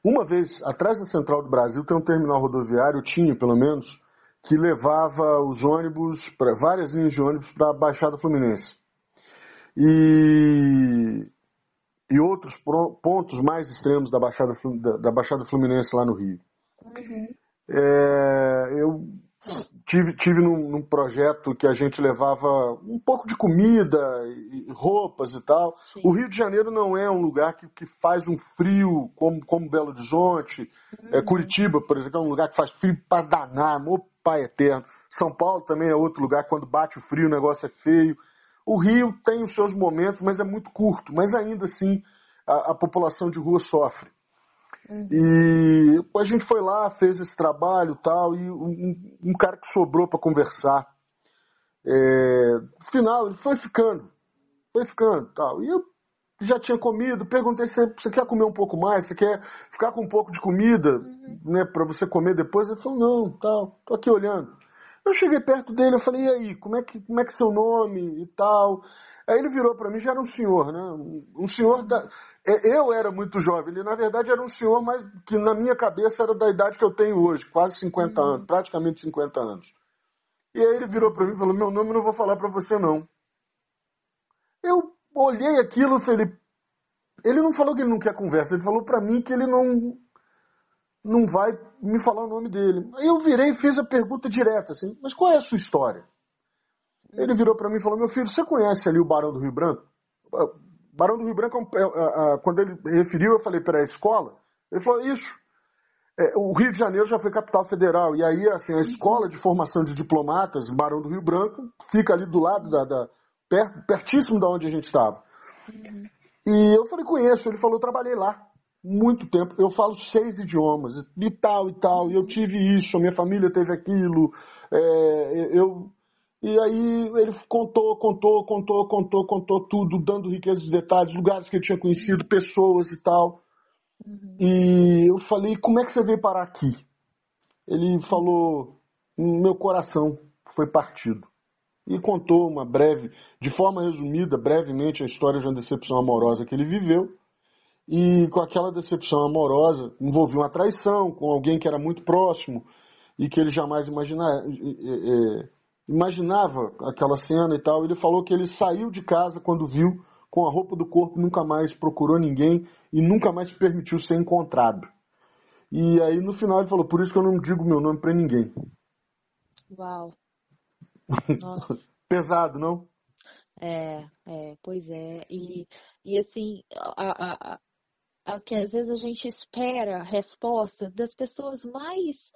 uma vez, atrás da Central do Brasil, tem um terminal rodoviário, tinha pelo menos, que levava os ônibus, para várias linhas de ônibus para a Baixada Fluminense. E, e outros pontos mais extremos da Baixada, da, da Baixada Fluminense lá no Rio. É, eu tive, tive num, num projeto que a gente levava um pouco de comida e roupas e tal. Sim. O Rio de Janeiro não é um lugar que, que faz um frio como, como Belo Horizonte. É, Curitiba, por exemplo, é um lugar que faz frio para danar, meu pai eterno. São Paulo também é outro lugar, quando bate o frio o negócio é feio. O Rio tem os seus momentos, mas é muito curto. Mas ainda assim, a, a população de rua sofre. Uhum. E a gente foi lá, fez esse trabalho tal, e um, um cara que sobrou para conversar. É, no final, ele foi ficando, foi ficando tal. E eu já tinha comido, perguntei se você quer comer um pouco mais, você quer ficar com um pouco de comida, uhum. né, para você comer depois. Ele falou, não, tal, tô aqui olhando. Eu cheguei perto dele, eu falei, e aí, como é que, como é que é seu nome e tal? Aí ele virou para mim, já era um senhor, né? Um senhor da... É, eu era muito jovem, ele na verdade era um senhor, mas que na minha cabeça era da idade que eu tenho hoje, quase 50 uhum. anos, praticamente 50 anos. E aí ele virou para mim e falou: Meu nome eu não vou falar para você não. Eu olhei aquilo e falei: Ele não falou que ele não quer conversa, ele falou para mim que ele não não vai me falar o nome dele. Aí eu virei e fiz a pergunta direta assim: Mas qual é a sua história? Ele virou para mim e falou: Meu filho, você conhece ali o Barão do Rio Branco? Barão do Rio Branco, é é, quando ele referiu, eu falei para a escola. Ele falou: Isso. É, o Rio de Janeiro já foi capital federal. E aí, assim, a escola de formação de diplomatas, Barão do Rio Branco, fica ali do lado da. da perto, pertíssimo da onde a gente estava. Uhum. E eu falei: Conheço. Ele falou: Trabalhei lá muito tempo. Eu falo seis idiomas, e tal e tal. E eu tive isso, a minha família teve aquilo. É, eu e aí ele contou, contou, contou, contou, contou tudo, dando riqueza de detalhes, lugares que ele tinha conhecido, pessoas e tal. Uhum. E eu falei, como é que você veio parar aqui? Ele falou, meu coração foi partido. E contou uma breve, de forma resumida, brevemente, a história de uma decepção amorosa que ele viveu. E com aquela decepção amorosa, envolvia uma traição com alguém que era muito próximo e que ele jamais imaginaria imaginava aquela cena e tal. Ele falou que ele saiu de casa quando viu com a roupa do corpo, nunca mais procurou ninguém e nunca mais se permitiu ser encontrado. E aí no final ele falou: Por isso que eu não digo meu nome para ninguém. Uau. Pesado, não? É, é, pois é. E, e assim, a, a, a, que às vezes a gente espera a resposta das pessoas mais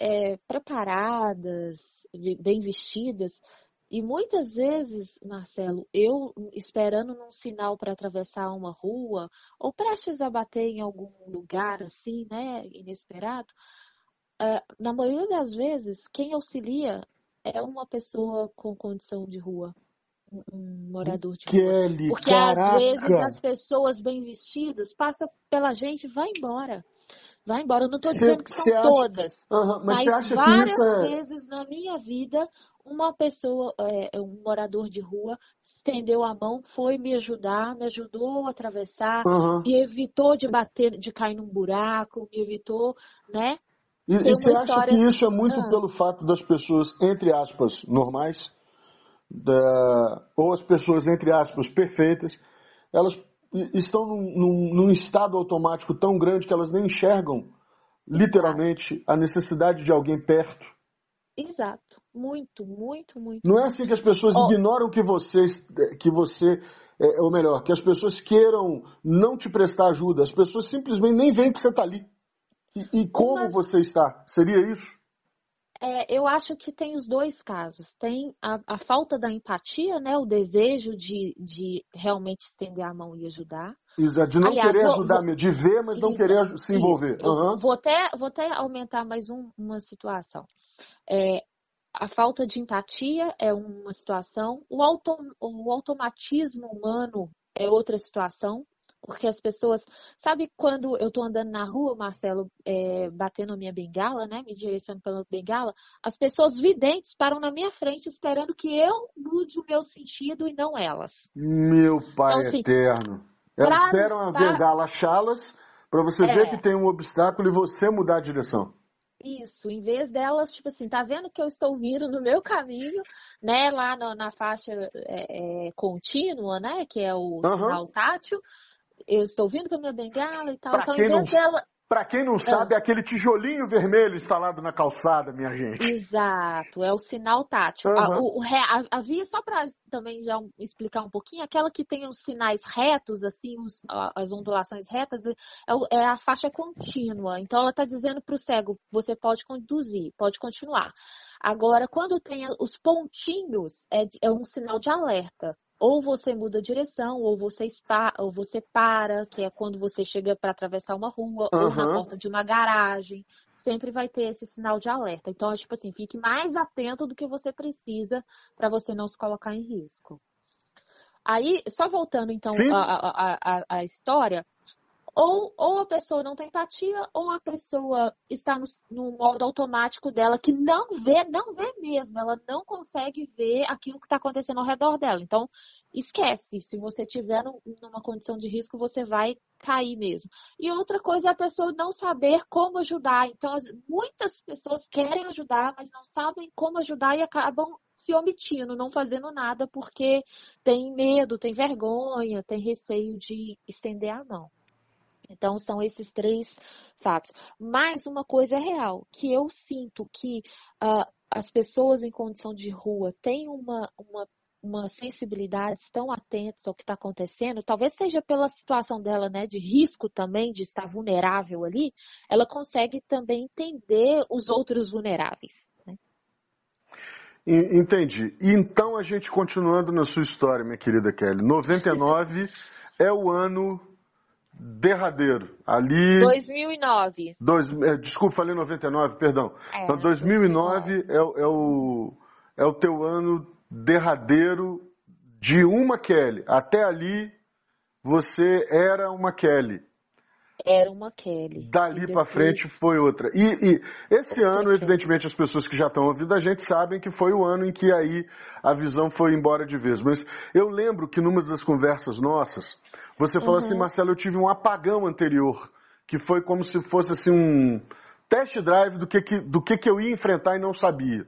é, preparadas, bem vestidas, e muitas vezes, Marcelo, eu esperando num sinal para atravessar uma rua, ou prestes a bater em algum lugar assim, né, inesperado, uh, na maioria das vezes, quem auxilia é uma pessoa com condição de rua, um morador de Kelly, rua. Porque caraca. às vezes as pessoas bem vestidas passam pela gente e vai embora vai embora. Eu não estou dizendo que são acha... todas, uhum, mas, mas várias é... vezes na minha vida uma pessoa, é, um morador de rua, estendeu a mão, foi me ajudar, me ajudou a atravessar, uhum. me evitou de bater, de cair num buraco, me evitou, né? E, e você história... acha que isso é muito ah. pelo fato das pessoas, entre aspas, normais, da... ou as pessoas, entre aspas, perfeitas, elas estão num, num, num, estado automático tão grande que elas nem enxergam literalmente a necessidade de alguém perto. Exato, muito, muito, muito. Não é assim que as pessoas oh. ignoram que você, que você, é, ou melhor, que as pessoas queiram não te prestar ajuda. As pessoas simplesmente nem veem que você está ali. E, e como Mas... você está? Seria isso? É, eu acho que tem os dois casos. Tem a, a, falta da empatia, né? O desejo de, de realmente estender a mão e ajudar. Exato, de não Aliás, querer vou, ajudar, vou, de ver, mas não querer se envolver. Uhum. Vou, até, vou até aumentar mais um, uma situação. É, a falta de empatia é uma situação, o, autom, o automatismo humano é outra situação. Porque as pessoas. Sabe quando eu tô andando na rua, Marcelo, é, batendo a minha bengala, né? Me direcionando pela bengala, as pessoas videntes param na minha frente esperando que eu mude o meu sentido e não elas. Meu pai então, assim, eterno. Elas esperam a bengala achá-las para você é. ver que tem um obstáculo e você mudar a direção. Isso, em vez delas, tipo assim, tá vendo que eu estou vindo no meu caminho, né, lá na, na faixa é, é, contínua, né, que é o uhum. sinal tátil, eu estou vindo com a minha bengala e tal. Pra então, quem não, dela... Pra quem não sabe, é aquele tijolinho vermelho instalado na calçada, minha gente. Exato, é o sinal tátil. Uhum. A, o, a, havia, só para também já explicar um pouquinho, aquela que tem os sinais retos, assim, os, as ondulações retas, é, é, a faixa contínua. Então, ela está dizendo para o cego, você pode conduzir, pode continuar. Agora, quando tem os pontinhos, é, é um sinal de alerta. Ou você muda a direção, ou você, spa, ou você para, que é quando você chega para atravessar uma rua, uhum. ou na porta de uma garagem. Sempre vai ter esse sinal de alerta. Então, é tipo assim, fique mais atento do que você precisa para você não se colocar em risco. Aí, só voltando então à história, ou, ou a pessoa não tem empatia, ou a pessoa está no, no, modo automático dela que não vê, não vê mesmo, ela não consegue ver aquilo que está acontecendo ao redor dela. Então, esquece, se você estiver numa condição de risco, você vai cair mesmo. E outra coisa é a pessoa não saber como ajudar. Então, muitas pessoas querem ajudar, mas não sabem como ajudar e acabam se omitindo, não fazendo nada porque tem medo, tem vergonha, tem receio de estender a mão. Então, são esses três fatos. Mas uma coisa é real, que eu sinto que uh, as pessoas em condição de rua têm uma, uma, uma sensibilidade, estão atentas ao que está acontecendo, talvez seja pela situação dela, né, de risco também, de estar vulnerável ali, ela consegue também entender os outros vulneráveis. Né? Entendi. Então, a gente continuando na sua história, minha querida Kelly, 99 é o ano derradeiro. Ali. 2009. Dois, é, desculpa, falei 99, perdão. É, então, 2009 é, é, o, é o teu ano derradeiro de uma Kelly. Até ali, você era uma Kelly. Era uma Kelly. Dali depois... para frente foi outra. E, e esse ano, evidentemente, as pessoas que já estão ouvindo a gente sabem que foi o ano em que aí a visão foi embora de vez. Mas eu lembro que numa das conversas nossas, você falou assim, uhum. assim, Marcelo, eu tive um apagão anterior, que foi como se fosse assim um test drive do que, que, do que, que eu ia enfrentar e não sabia.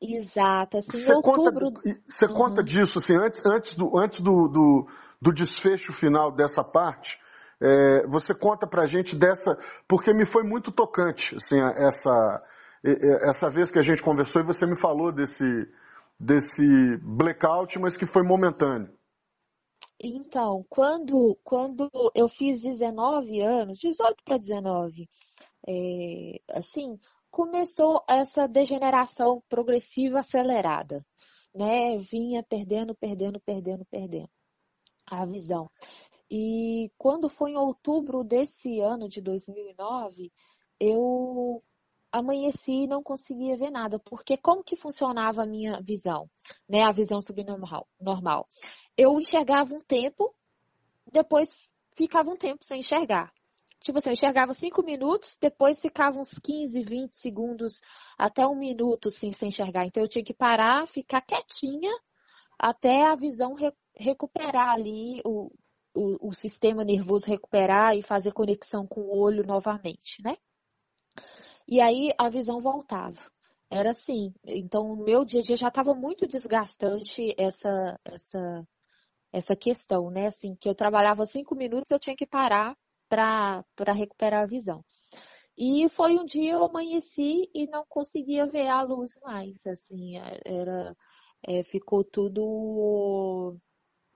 Exato, assim, você outubro... Conta, você uhum. conta disso, assim, antes, antes, do, antes do, do, do desfecho final dessa parte, é, você conta pra gente dessa, porque me foi muito tocante, assim, essa, essa vez que a gente conversou e você me falou desse, desse blackout, mas que foi momentâneo. Então, quando, quando eu fiz 19 anos, 18 para 19, é, assim, começou essa degeneração progressiva acelerada, né? Vinha perdendo, perdendo, perdendo, perdendo a visão. E quando foi em outubro desse ano de 2009, eu amanheci e não conseguia ver nada, porque como que funcionava a minha visão, né? A visão subnormal. Normal eu enxergava um tempo, depois ficava um tempo sem enxergar. Tipo assim, eu enxergava cinco minutos, depois ficava uns 15, 20 segundos, até um minuto assim, sem enxergar. Então eu tinha que parar, ficar quietinha, até a visão re recuperar ali, o, o, o sistema nervoso recuperar e fazer conexão com o olho novamente, né? E aí a visão voltava. Era assim. Então, o meu dia a dia já estava muito desgastante essa, essa essa questão, né? Assim, que eu trabalhava cinco minutos, eu tinha que parar para recuperar a visão. E foi um dia eu amanheci e não conseguia ver a luz mais, assim, era, é, ficou tudo,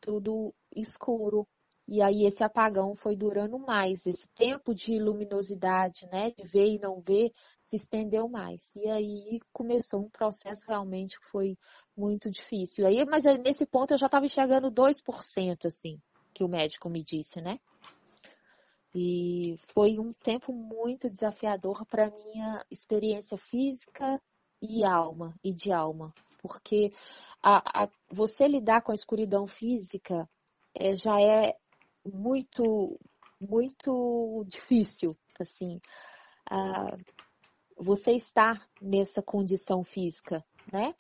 tudo escuro. E aí esse apagão foi durando mais, esse tempo de luminosidade, né, de ver e não ver, se estendeu mais. E aí começou um processo realmente que foi muito difícil. Aí, mas nesse ponto eu já estava enxergando 2%, assim, que o médico me disse, né? E foi um tempo muito desafiador para minha experiência física e alma, e de alma. Porque a, a, você lidar com a escuridão física é, já é muito, muito difícil, assim, uh, você estar nessa condição física, né?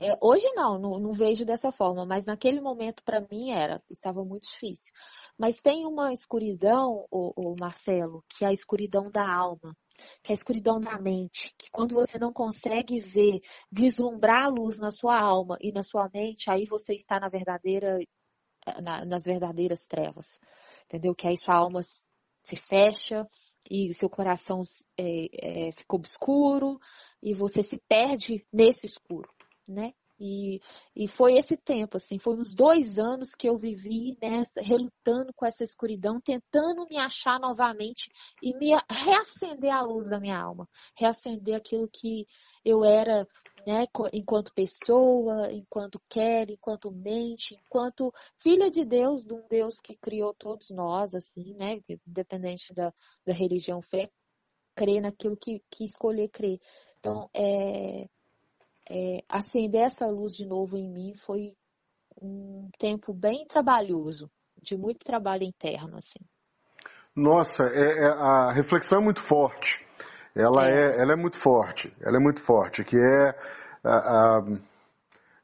É, hoje não, não, não, vejo dessa forma, mas naquele momento para mim era, estava muito difícil. Mas tem uma escuridão, o, o, Marcelo, que é a escuridão da alma, que é a escuridão da mente, que quando você não consegue ver, vislumbrar a luz na sua alma e na sua mente, aí você está na verdadeira na, nas verdadeiras trevas. Entendeu? Que aí sua alma se fecha e seu coração é, é, fica obscuro e você se perde nesse escuro, né? E, e foi esse tempo, assim, foi uns dois anos que eu vivi nessa, relutando com essa escuridão, tentando me achar novamente e me reacender a luz da minha alma, reacender aquilo que eu era, né, enquanto pessoa, enquanto quer, enquanto mente, enquanto filha de Deus, de um Deus que criou todos nós, assim, né, independente da, da religião, fé, crer naquilo que, que escolher crer. Então, é, é, acender essa luz de novo em mim foi um tempo bem trabalhoso, de muito trabalho interno, assim. Nossa, é, é, a reflexão é muito forte. Ela é. é. ela é muito forte. Ela é muito forte, que é a, a,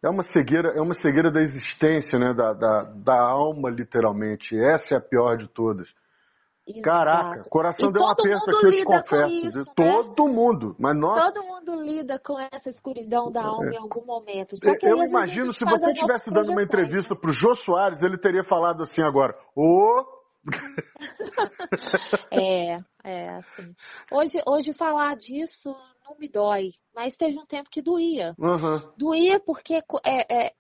é uma cegueira, é uma cegueira da existência, né, da, da, da alma, literalmente. Essa é a pior de todas. Exato. Caraca, coração deu um aperto aqui, eu te confesso. Isso, né? Todo mundo, mas nós... Todo mundo lida com essa escuridão da alma é. em algum momento. eu imagino, se você estivesse dando uma entrevista para o Jô Soares, ele teria falado assim agora, ô... é, é, assim. Hoje, hoje falar disso não me dói, mas teve um tempo que doía. Uhum. Doía porque é, é,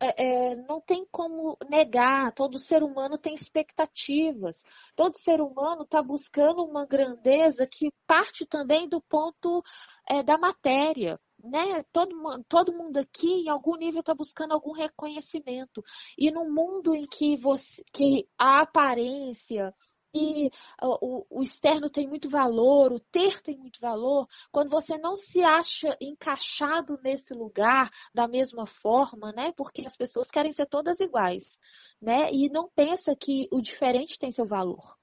é, é, não tem como negar, todo ser humano tem expectativas. Todo ser humano está buscando uma grandeza que parte também do ponto é, da matéria. Né? Todo, todo mundo aqui, em algum nível, está buscando algum reconhecimento. E no mundo em que, você, que a aparência, e o, o, externo tem muito valor, o ter tem muito valor, quando você não se acha encaixado nesse lugar da mesma forma, né? Porque as pessoas querem ser todas iguais, né? E não pensa que o diferente tem seu valor.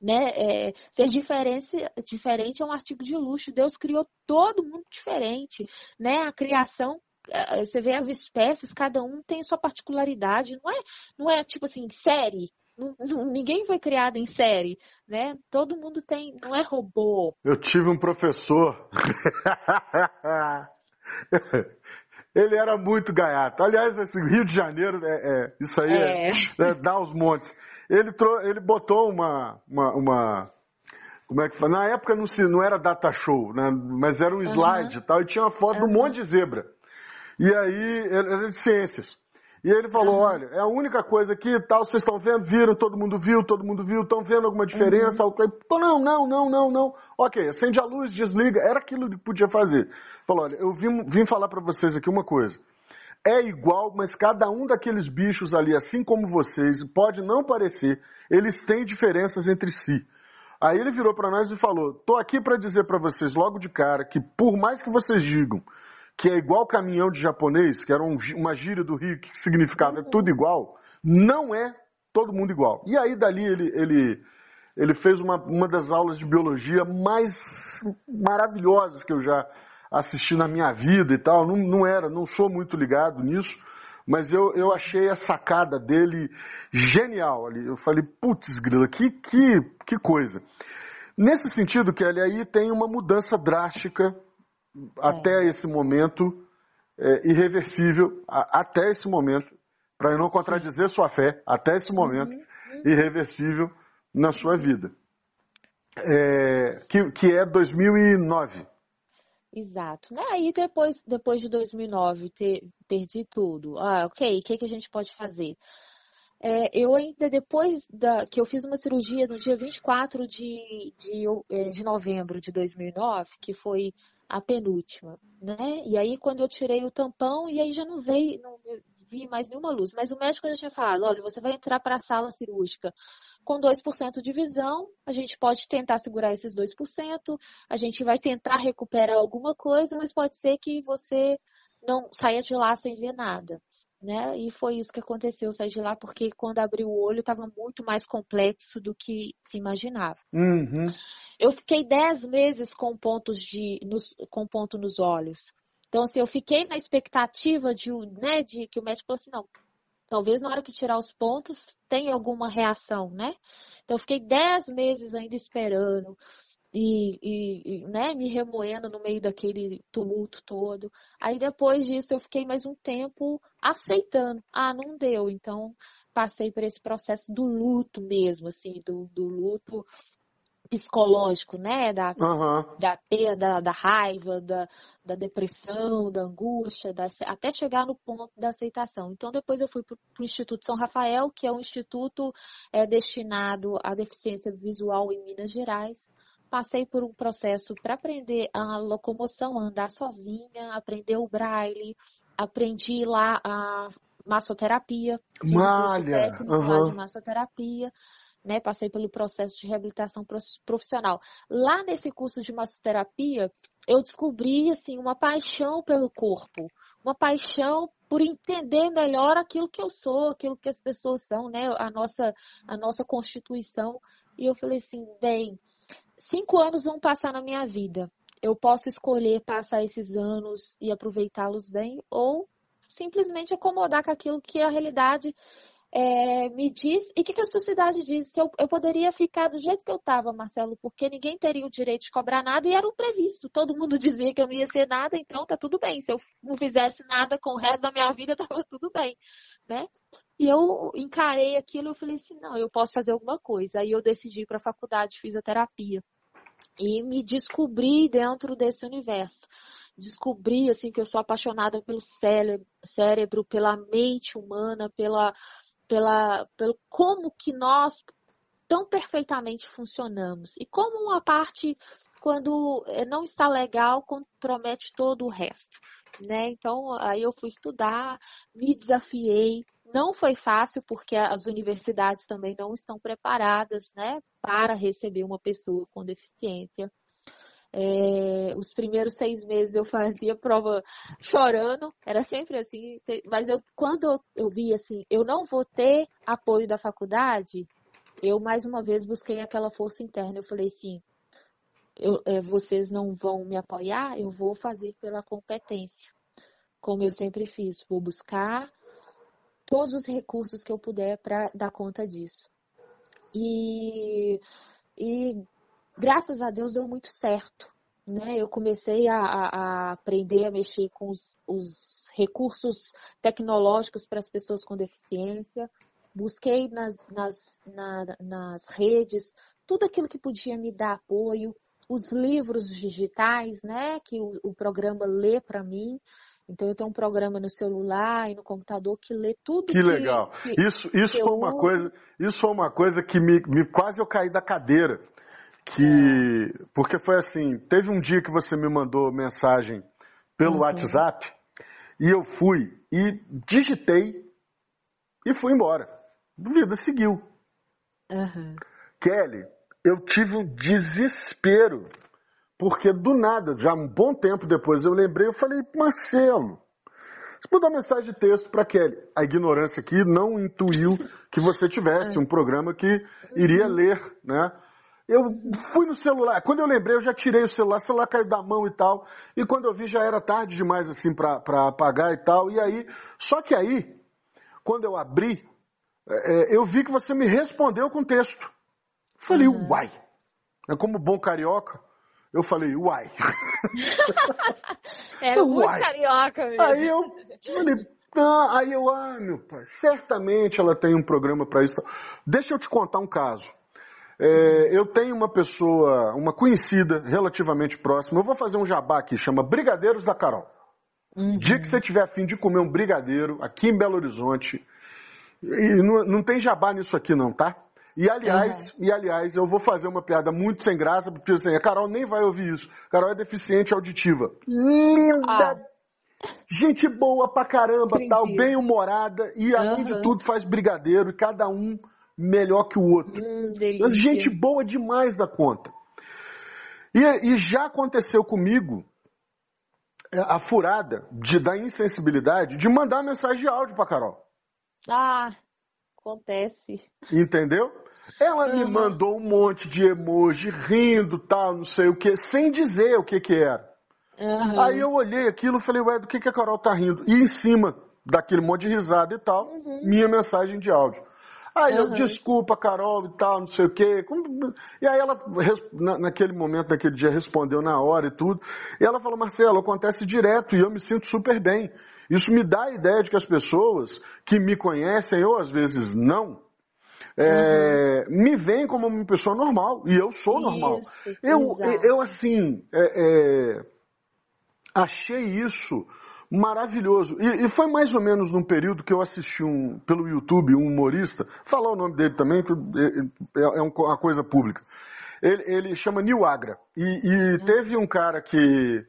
Né? É, ser diferente, diferente é um artigo de luxo. Deus criou todo mundo diferente, né? A criação é, você vê as espécies, cada um tem sua particularidade. Não é, não é tipo assim, série ninguém foi criado em série, né? Todo mundo tem, não é robô. Eu tive um professor. Ele era muito gaiato. Aliás, esse Rio de Janeiro, é, é isso aí é. É, é, dá os montes. Ele, trou, ele botou uma, uma, uma, Como é que fala? Na época não, se, não era data show, né? mas era um slide uhum. e tal, e tinha uma foto uhum. de um monte de zebra. E aí, era de ciências. E ele falou: uhum. olha, é a única coisa que tal, vocês estão vendo, viram, todo mundo viu, todo mundo viu, estão vendo alguma diferença? Uhum. Não, não, não, não, não. Ok, acende a luz, desliga, era aquilo que podia fazer. Falou: olha, eu vim, vim falar para vocês aqui uma coisa. É igual, mas cada um daqueles bichos ali, assim como vocês, pode não parecer, eles têm diferenças entre si. Aí ele virou para nós e falou: tô aqui para dizer para vocês logo de cara que por mais que vocês digam que é igual caminhão de japonês, que era um, uma gíria do Rio que significava uhum. tudo igual, não é todo mundo igual. E aí dali ele, ele, ele fez uma, uma das aulas de biologia mais maravilhosas que eu já assisti na minha vida e tal. Não, não era, não sou muito ligado nisso, mas eu, eu achei a sacada dele genial ali. Eu falei, putz, grila, que, que, que coisa. Nesse sentido, Kelly, aí tem uma mudança drástica até esse momento é, irreversível, a, até esse momento, para não contradizer sua fé, até esse momento, uhum. irreversível na sua vida. É, que, que é 2009. Exato. Né? Aí depois, depois de 2009 ter, perdi tudo. Ah, ok, o que, que a gente pode fazer? É, eu ainda, depois da, que eu fiz uma cirurgia no dia 24 de, de, é, de novembro de 2009, que foi a penúltima, né? E aí quando eu tirei o tampão, e aí já não veio, não vi mais nenhuma luz. Mas o médico já tinha falado, olha, você vai entrar para a sala cirúrgica com 2% de visão, a gente pode tentar segurar esses 2%, a gente vai tentar recuperar alguma coisa, mas pode ser que você não saia de lá sem ver nada né? E foi isso que aconteceu, eu saí de lá porque quando abri o olho estava muito mais complexo do que se imaginava. Uhum. Eu fiquei dez meses com pontos de, nos, com ponto nos olhos. Então, assim, eu fiquei na expectativa de, né, de que o médico falou assim, não, talvez na hora que tirar os pontos tenha alguma reação, né? Então, eu fiquei dez meses ainda esperando e, e, e, né, me remoendo no meio daquele tumulto todo. Aí depois disso eu fiquei mais um tempo aceitando. Ah, não deu. Então passei por esse processo do luto mesmo, assim, do, do luto psicológico, né? Da, Uhum. da perda, da raiva, da, da depressão, da angústia, da- até chegar no ponto da aceitação. Então, depois eu fui para o Instituto São Rafael, que é um instituto é, destinado à deficiência visual em Minas Gerais. Passei por um processo para aprender a locomoção, a andar sozinha, aprender o braille, aprendi lá a massoterapia, Malha. técnico lá de Uhum. massoterapia né? Passei pelo processo de reabilitação prof- profissional. Lá nesse curso de massoterapia, eu descobri assim uma paixão pelo corpo, uma paixão por entender melhor aquilo que eu sou, aquilo que as pessoas são, né? A nossa a nossa constituição. E eu falei assim, bem, cinco anos vão passar na minha vida. Eu posso escolher passar esses anos e aproveitá-los bem, ou simplesmente acomodar com aquilo que a realidade é, me diz e o que, que a sociedade diz. Eu, eu poderia ficar do jeito que eu estava, Marcelo, porque ninguém teria o direito de cobrar nada e era um previsto. Todo mundo dizia que eu não ia ser nada, então tá tudo bem. Se eu não fizesse nada com o resto da minha vida, tava tudo bem, né? E eu encarei aquilo e falei assim, não, eu posso fazer alguma coisa. Aí eu decidi ir para a faculdade de fisioterapia e me descobri dentro desse universo. Descobri assim que eu sou apaixonada pelo cérebro, cérebro pela mente humana, pela pela, pelo como que nós tão perfeitamente funcionamos e como uma parte quando não está legal compromete todo o resto, né? Então aí eu fui estudar, me desafiei, não foi fácil porque as universidades também não estão preparadas, né, para receber uma pessoa com deficiência. É, os primeiros seis meses eu fazia prova chorando, era sempre assim, mas eu, quando eu, vi assim, eu não vou ter apoio da faculdade, eu mais uma vez busquei aquela força interna. Eu falei assim, eu, é, vocês não vão me apoiar, eu vou fazer pela competência, como eu sempre fiz, vou buscar todos os recursos que eu puder para dar conta disso. E, e graças a Deus deu muito certo. Né? Eu comecei a, a aprender a mexer com os, os recursos tecnológicos para as pessoas com deficiência. Busquei nas, nas, na, nas redes tudo aquilo que podia me dar apoio, os livros digitais, né, que o, o programa lê para mim. Então eu tenho um programa no celular e no computador que lê tudo que, que legal. que- isso isso que foi uma uso. coisa, isso foi uma coisa que me, me quase eu caí da cadeira. Que porque foi assim, teve um dia que você me mandou mensagem pelo Uhum. WhatsApp e eu fui e digitei e fui embora. Vida seguiu. Aham. Kelly, eu tive um desespero, porque do nada, já um bom tempo depois eu lembrei, eu falei, Marcelo, você mandou uma mensagem de texto para Kelly. A ignorância aqui não intuiu que você tivesse um programa que iria ler, né? Eu fui no celular, quando eu lembrei, eu já tirei o celular, o celular caiu da mão e tal, e quando eu vi já era tarde demais assim para apagar e tal, e aí, só que aí, quando eu abri, é, eu vi que você me respondeu com texto. Falei, uai. É como bom carioca. Eu falei, uai. É muito Uai. carioca mesmo. Aí eu falei, ah, aí eu, ah, meu pai, certamente ela tem um programa para isso. Deixa eu te contar um caso. É, eu tenho uma pessoa, uma conhecida relativamente próxima, eu vou fazer um jabá aqui, chama Brigadeiros da Carol. Uhum. Dia que você tiver afim de comer um brigadeiro aqui em Belo Horizonte, e não, não tem jabá nisso aqui não, tá? E aliás, e aliás, eu vou fazer uma piada muito sem graça, porque assim, a Carol nem vai ouvir isso. A Carol é deficiente auditiva. Linda! Ah. Gente boa pra caramba, Entendi. tal, bem humorada e além de Aham. tudo faz brigadeiro e cada um melhor que o outro. Hum, Mas gente boa demais da conta. E, e já aconteceu comigo é, a furada de, da insensibilidade de mandar mensagem de áudio pra Carol. Ah, acontece. Entendeu? Ela me Uhum. mandou um monte de emoji, rindo, tal, não sei o que, sem dizer o que que era. Aham. Aí eu olhei aquilo e falei, ué, do que que a Carol tá rindo? E em cima daquele monte de risada e tal, minha mensagem de áudio. Aí eu, Uhum. desculpa, Carol e tal, não sei o quê. E aí ela, naquele momento, naquele dia, respondeu na hora e tudo. E ela falou, Marcelo, acontece direto e eu me sinto super bem. Isso me dá a ideia de que as pessoas que me conhecem, ou às vezes não, é, uhum. me veem como uma pessoa normal, e eu sou isso, normal. Eu, eu, assim, é, é, achei isso maravilhoso. E, e, foi mais ou menos num período que eu assisti um, pelo YouTube um humorista, falar o nome dele também, que é, é, é uma coisa pública. Ele, ele chama Neil Agra. E, e uhum. teve um cara que,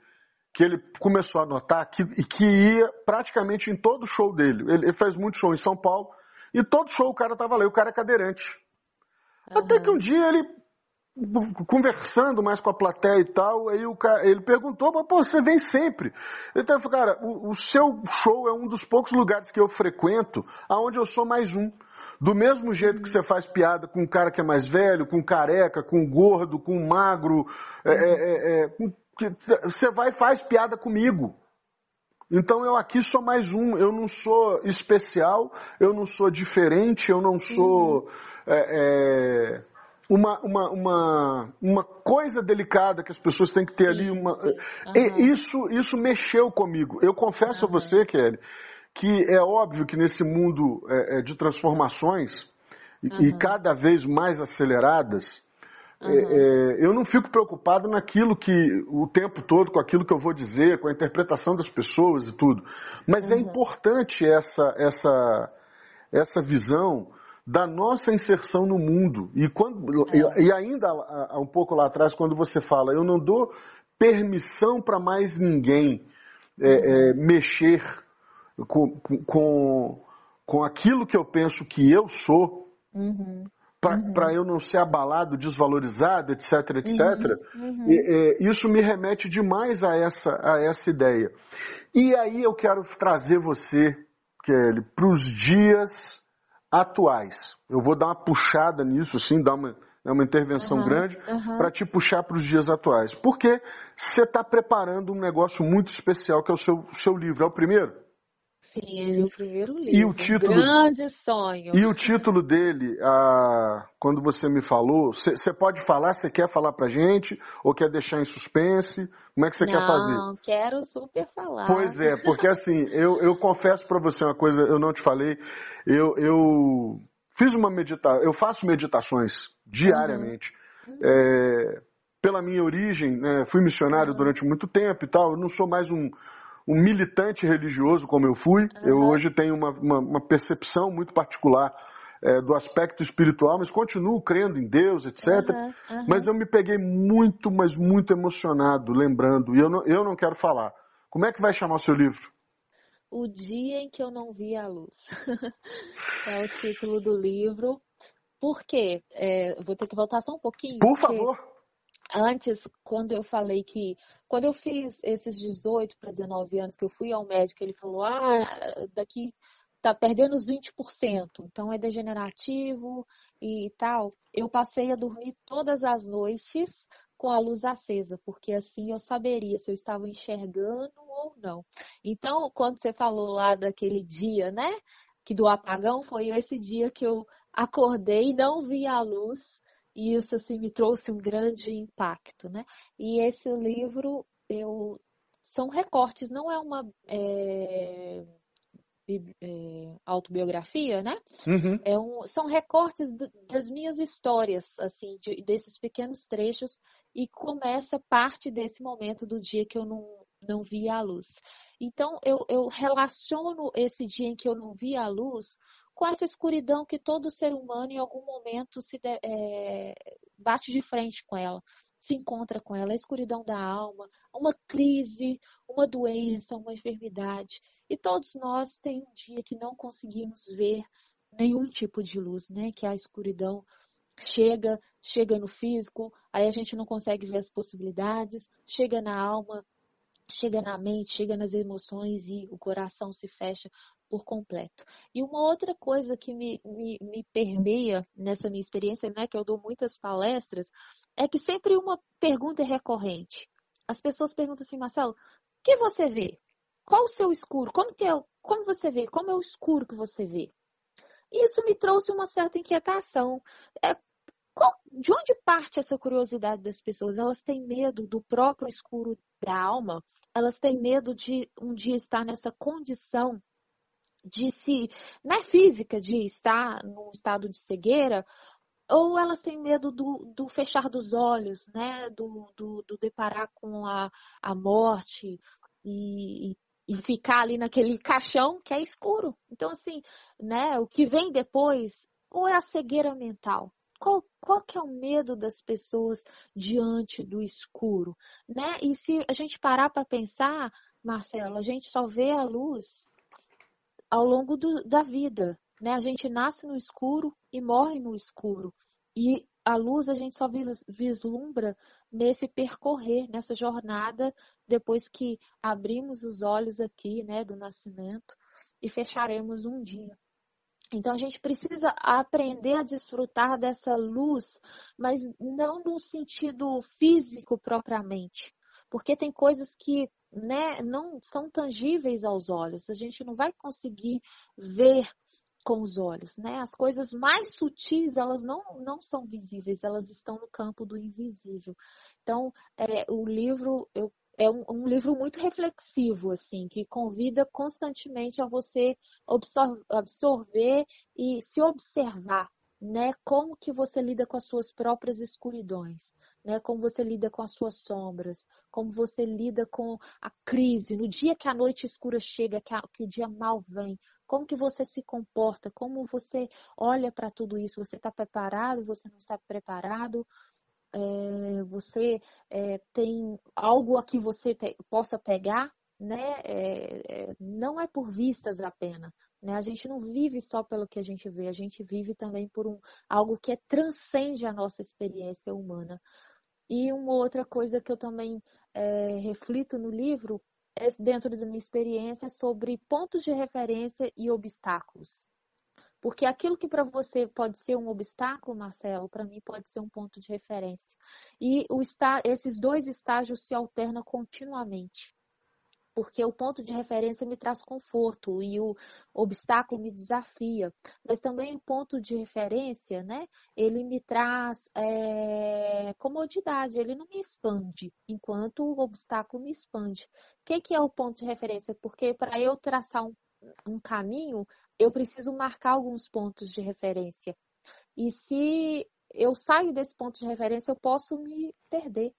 que ele começou a notar que, que ia praticamente em todo show dele. Ele, ele fez muito show em São Paulo, e todo show o cara tava lá, e o cara é cadeirante. Uhum. Até que um dia ele, conversando mais com a plateia e tal, aí o cara, ele perguntou, mas pô, você vem sempre. Então ele falou, cara, o, o seu show é um dos poucos lugares que eu frequento aonde eu sou mais um. Do mesmo jeito que você faz piada com um cara que é mais velho, com careca, com gordo, com magro, é, é, é, é você vai e faz piada comigo. Então eu aqui sou mais um, eu não sou especial, eu não sou diferente, eu não sou uhum. é, é, uma, uma, uma, uma coisa delicada que as pessoas têm que ter ali. Uma, uhum. isso, isso mexeu comigo. Eu confesso uhum. a você, Kelly, que é óbvio que nesse mundo é, é de transformações uhum. e cada vez mais aceleradas, uhum. é, eu não fico preocupado naquilo que o tempo todo com aquilo que eu vou dizer, com a interpretação das pessoas e tudo. Mas é uhum. é importante essa essa essa visão da nossa inserção no mundo. E, quando, é. e ainda há um pouco lá atrás, quando você fala, eu não dou permissão para mais ninguém é, uhum. mexer com, com, com aquilo que eu penso que eu sou, uhum. Para uhum. eu não ser abalado, desvalorizado, etc, etc. Uhum. uhum. E, isso me remete demais a essa, a essa ideia. E aí eu quero trazer você, Kelly, para os dias atuais. Eu vou dar uma puxada nisso, assim, dar uma, uma intervenção uhum, grande para te puxar para os dias atuais. Porque você está preparando um negócio muito especial que é o seu, seu livro. É o primeiro? Sim, é meu primeiro livro. E o título, grande sonho. E o título dele, ah, quando você me falou, você pode falar, você quer falar pra gente? Ou quer deixar em suspense? Como é que você quer fazer? Não, quero super falar. Pois é, porque assim, eu, eu confesso para você uma coisa, eu não te falei, eu, eu fiz uma meditação, eu faço meditações diariamente. Uhum. É, pela minha origem, né, fui missionário uhum. durante muito tempo e tal, eu não sou mais um um militante religioso como eu fui. Uhum. Eu hoje tenho uma, uma, uma percepção muito particular é, do aspecto espiritual, mas continuo crendo em Deus, etc. Uhum, uhum. Mas eu me peguei muito, mas muito emocionado, lembrando, e eu não, eu não quero falar. Como é que vai chamar o seu livro? O Dia em que eu não vi a luz. é o título do livro. Por quê? É, vou ter que voltar só um pouquinho. Por favor antes, quando eu falei que, quando eu fiz esses 18 para 19 anos que eu fui ao médico, ele falou: ah, daqui tá perdendo os 20%, então é degenerativo e tal. Eu passei a dormir todas as noites com a luz acesa, porque assim eu saberia se eu estava enxergando ou não. Então, quando você falou lá daquele dia, né, que do apagão, foi esse dia que eu acordei e não vi a luz e isso assim me trouxe um grande impacto, né? E esse livro eu são recortes, não é uma é, é, autobiografia, né? Uhum. É um, são recortes das minhas histórias, assim, de, desses pequenos trechos e começa parte desse momento do dia que eu não, não vi a luz. Então eu, eu relaciono esse dia em que eu não vi a luz com essa escuridão que todo ser humano em algum momento se de, é, bate de frente com ela, se encontra com ela, a escuridão da alma, uma crise, uma doença, uma enfermidade. E todos nós tem um dia que não conseguimos ver nenhum tipo de luz, né? Que a escuridão chega, chega no físico, aí a gente não consegue ver as possibilidades, chega na alma, chega na mente, chega nas emoções e o coração se fecha por completo. E uma outra coisa que me, me, me permeia nessa minha experiência, né, que eu dou muitas palestras, é que sempre uma pergunta é recorrente. As pessoas perguntam assim, Marcelo, o que você vê? Qual o seu escuro? Como, que é, como você vê? Como é o escuro que você vê? Isso me trouxe uma certa inquietação. É, qual, de onde parte essa curiosidade das pessoas? Elas têm medo do próprio escuro da alma? Elas têm medo de um dia estar nessa condição de se, né, física, de estar num estado de cegueira, ou elas têm medo do, do fechar dos olhos, né, do, do, do deparar com a, a morte e, e ficar ali naquele caixão que é escuro. Então, assim, né, o que vem depois, ou é a cegueira mental, qual, qual que é o medo das pessoas diante do escuro, né? E se a gente parar para pensar, Marcelo, a gente só vê a luz ao longo do, da vida, né? A gente nasce no escuro e morre no escuro. E a luz a gente só vislumbra nesse percorrer, nessa jornada, depois que abrimos os olhos aqui, né, do nascimento e fecharemos um dia. Então a gente precisa aprender a desfrutar dessa luz, mas não no sentido físico propriamente, porque tem coisas que né, não são tangíveis aos olhos. A gente não vai conseguir ver com os olhos, né? As coisas mais sutis, elas não, não são visíveis, elas estão no campo do invisível. Então, é, o livro, eu é um, um, livro muito reflexivo, assim, que convida constantemente a você absorver e se observar, né? Como que você lida com as suas próprias escuridões, né? Como você lida com as suas sombras, como você lida com a crise, no dia que a noite escura chega, que, a, que o dia mal vem, como que você se comporta, como você olha para tudo isso, você está preparado, você não está preparado, é, você é, tem algo a que você possa pegar, né? É, não é por vistas apenas. Né? A gente não vive só pelo que a gente vê, a gente vive também por um, algo que transcende a nossa experiência humana. E uma outra coisa que eu também reflito no livro é dentro da minha experiência sobre pontos de referência e obstáculos. Porque aquilo que para você pode ser um obstáculo, Marcelo, para mim pode ser um ponto de referência. E o esses dois estágios se alternam continuamente. Porque o ponto de referência me traz conforto e o obstáculo me desafia. Mas também o ponto de referência, né? Ele me traz é, comodidade, ele não me expande, enquanto o obstáculo me expande. O que, que é o ponto de referência? Porque para eu traçar um um caminho, eu preciso marcar alguns pontos de referência. E se eu saio desse ponto de referência, eu posso me perder.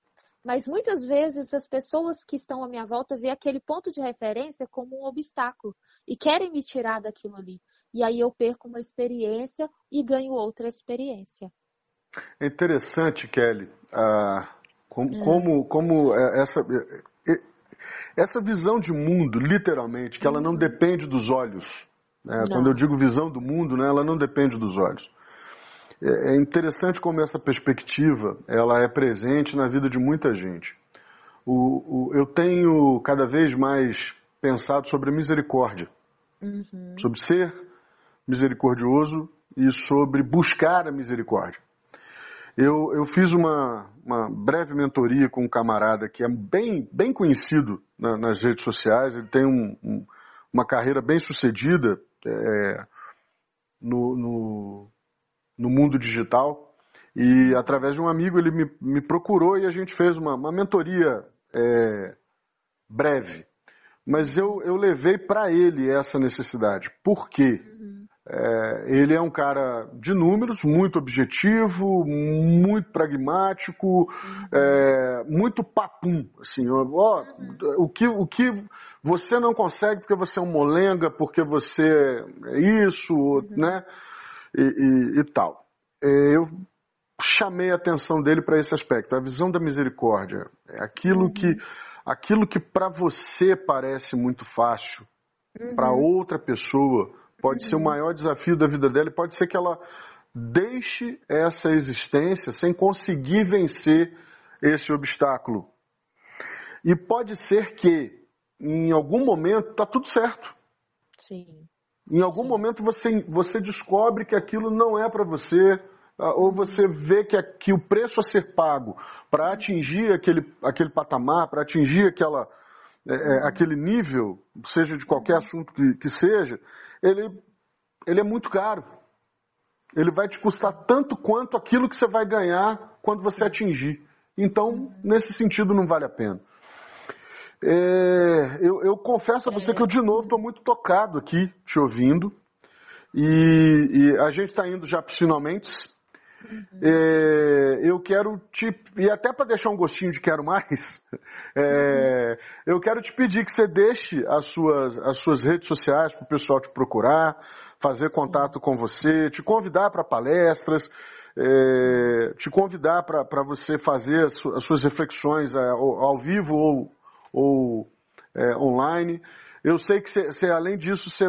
Mas muitas vezes as pessoas que estão à minha volta veem aquele ponto de referência como um obstáculo e querem me tirar daquilo ali. E aí eu perco uma experiência e ganho outra experiência. É interessante, Kelly, ah, como, é. como, como é, essa, é, essa visão de mundo, literalmente, que ela não uhum. depende dos olhos, né? Quando eu digo visão do mundo, né, ela não depende dos olhos. É, é interessante como essa perspectiva ela é presente na vida de muita gente. O, o, eu tenho cada vez mais pensado sobre a misericórdia, uhum. sobre ser misericordioso e sobre buscar a misericórdia. Eu, eu fiz uma, uma breve mentoria com um camarada que é bem, bem conhecido na, nas redes sociais, ele tem um, um, uma carreira bem sucedida é, no, no, no, mundo digital. E através de um amigo ele me, me procurou e a gente fez uma, uma mentoria é, breve. Mas eu, eu levei para ele essa necessidade. Por quê? Uhum. É, ele é um cara de números, muito objetivo, muito pragmático, uhum. é, muito papum. Assim, ó, uhum. o, que, o que você não consegue porque você é um molenga, porque você é isso, né? E, e, e tal. É, eu chamei a atenção dele para esse aspecto, a visão da misericórdia. É aquilo que, uhum. aquilo que para você parece muito fácil, para uhum. outra pessoa pode ser o maior desafio da vida dela e pode ser que ela deixe essa existência sem conseguir vencer esse obstáculo. E pode ser que em algum momento está tudo certo. Sim. Em algum momento você, você descobre que aquilo não é para você, ah, ou você vê que, que o preço a ser pago para atingir aquele, aquele patamar, para atingir aquela, é, é, aquele nível, seja de qualquer assunto que, que seja, ele, ele é muito caro. Ele vai te custar tanto quanto aquilo que você vai ganhar quando você atingir. Então, nesse sentido, não vale a pena. É, eu, eu, confesso a você que eu, de novo, estou muito tocado aqui, te ouvindo. E, e a gente está indo já para os finalmente. Uhum. É, eu quero te. E até para deixar um gostinho de quero mais, é, uhum. eu quero te pedir que você deixe as suas, as suas redes sociais para o pessoal te procurar, fazer contato com você, te convidar para palestras, é, te convidar para você fazer as, as suas reflexões é, ao, ao, vivo ou, ou é, online. Eu sei que você, além disso, você,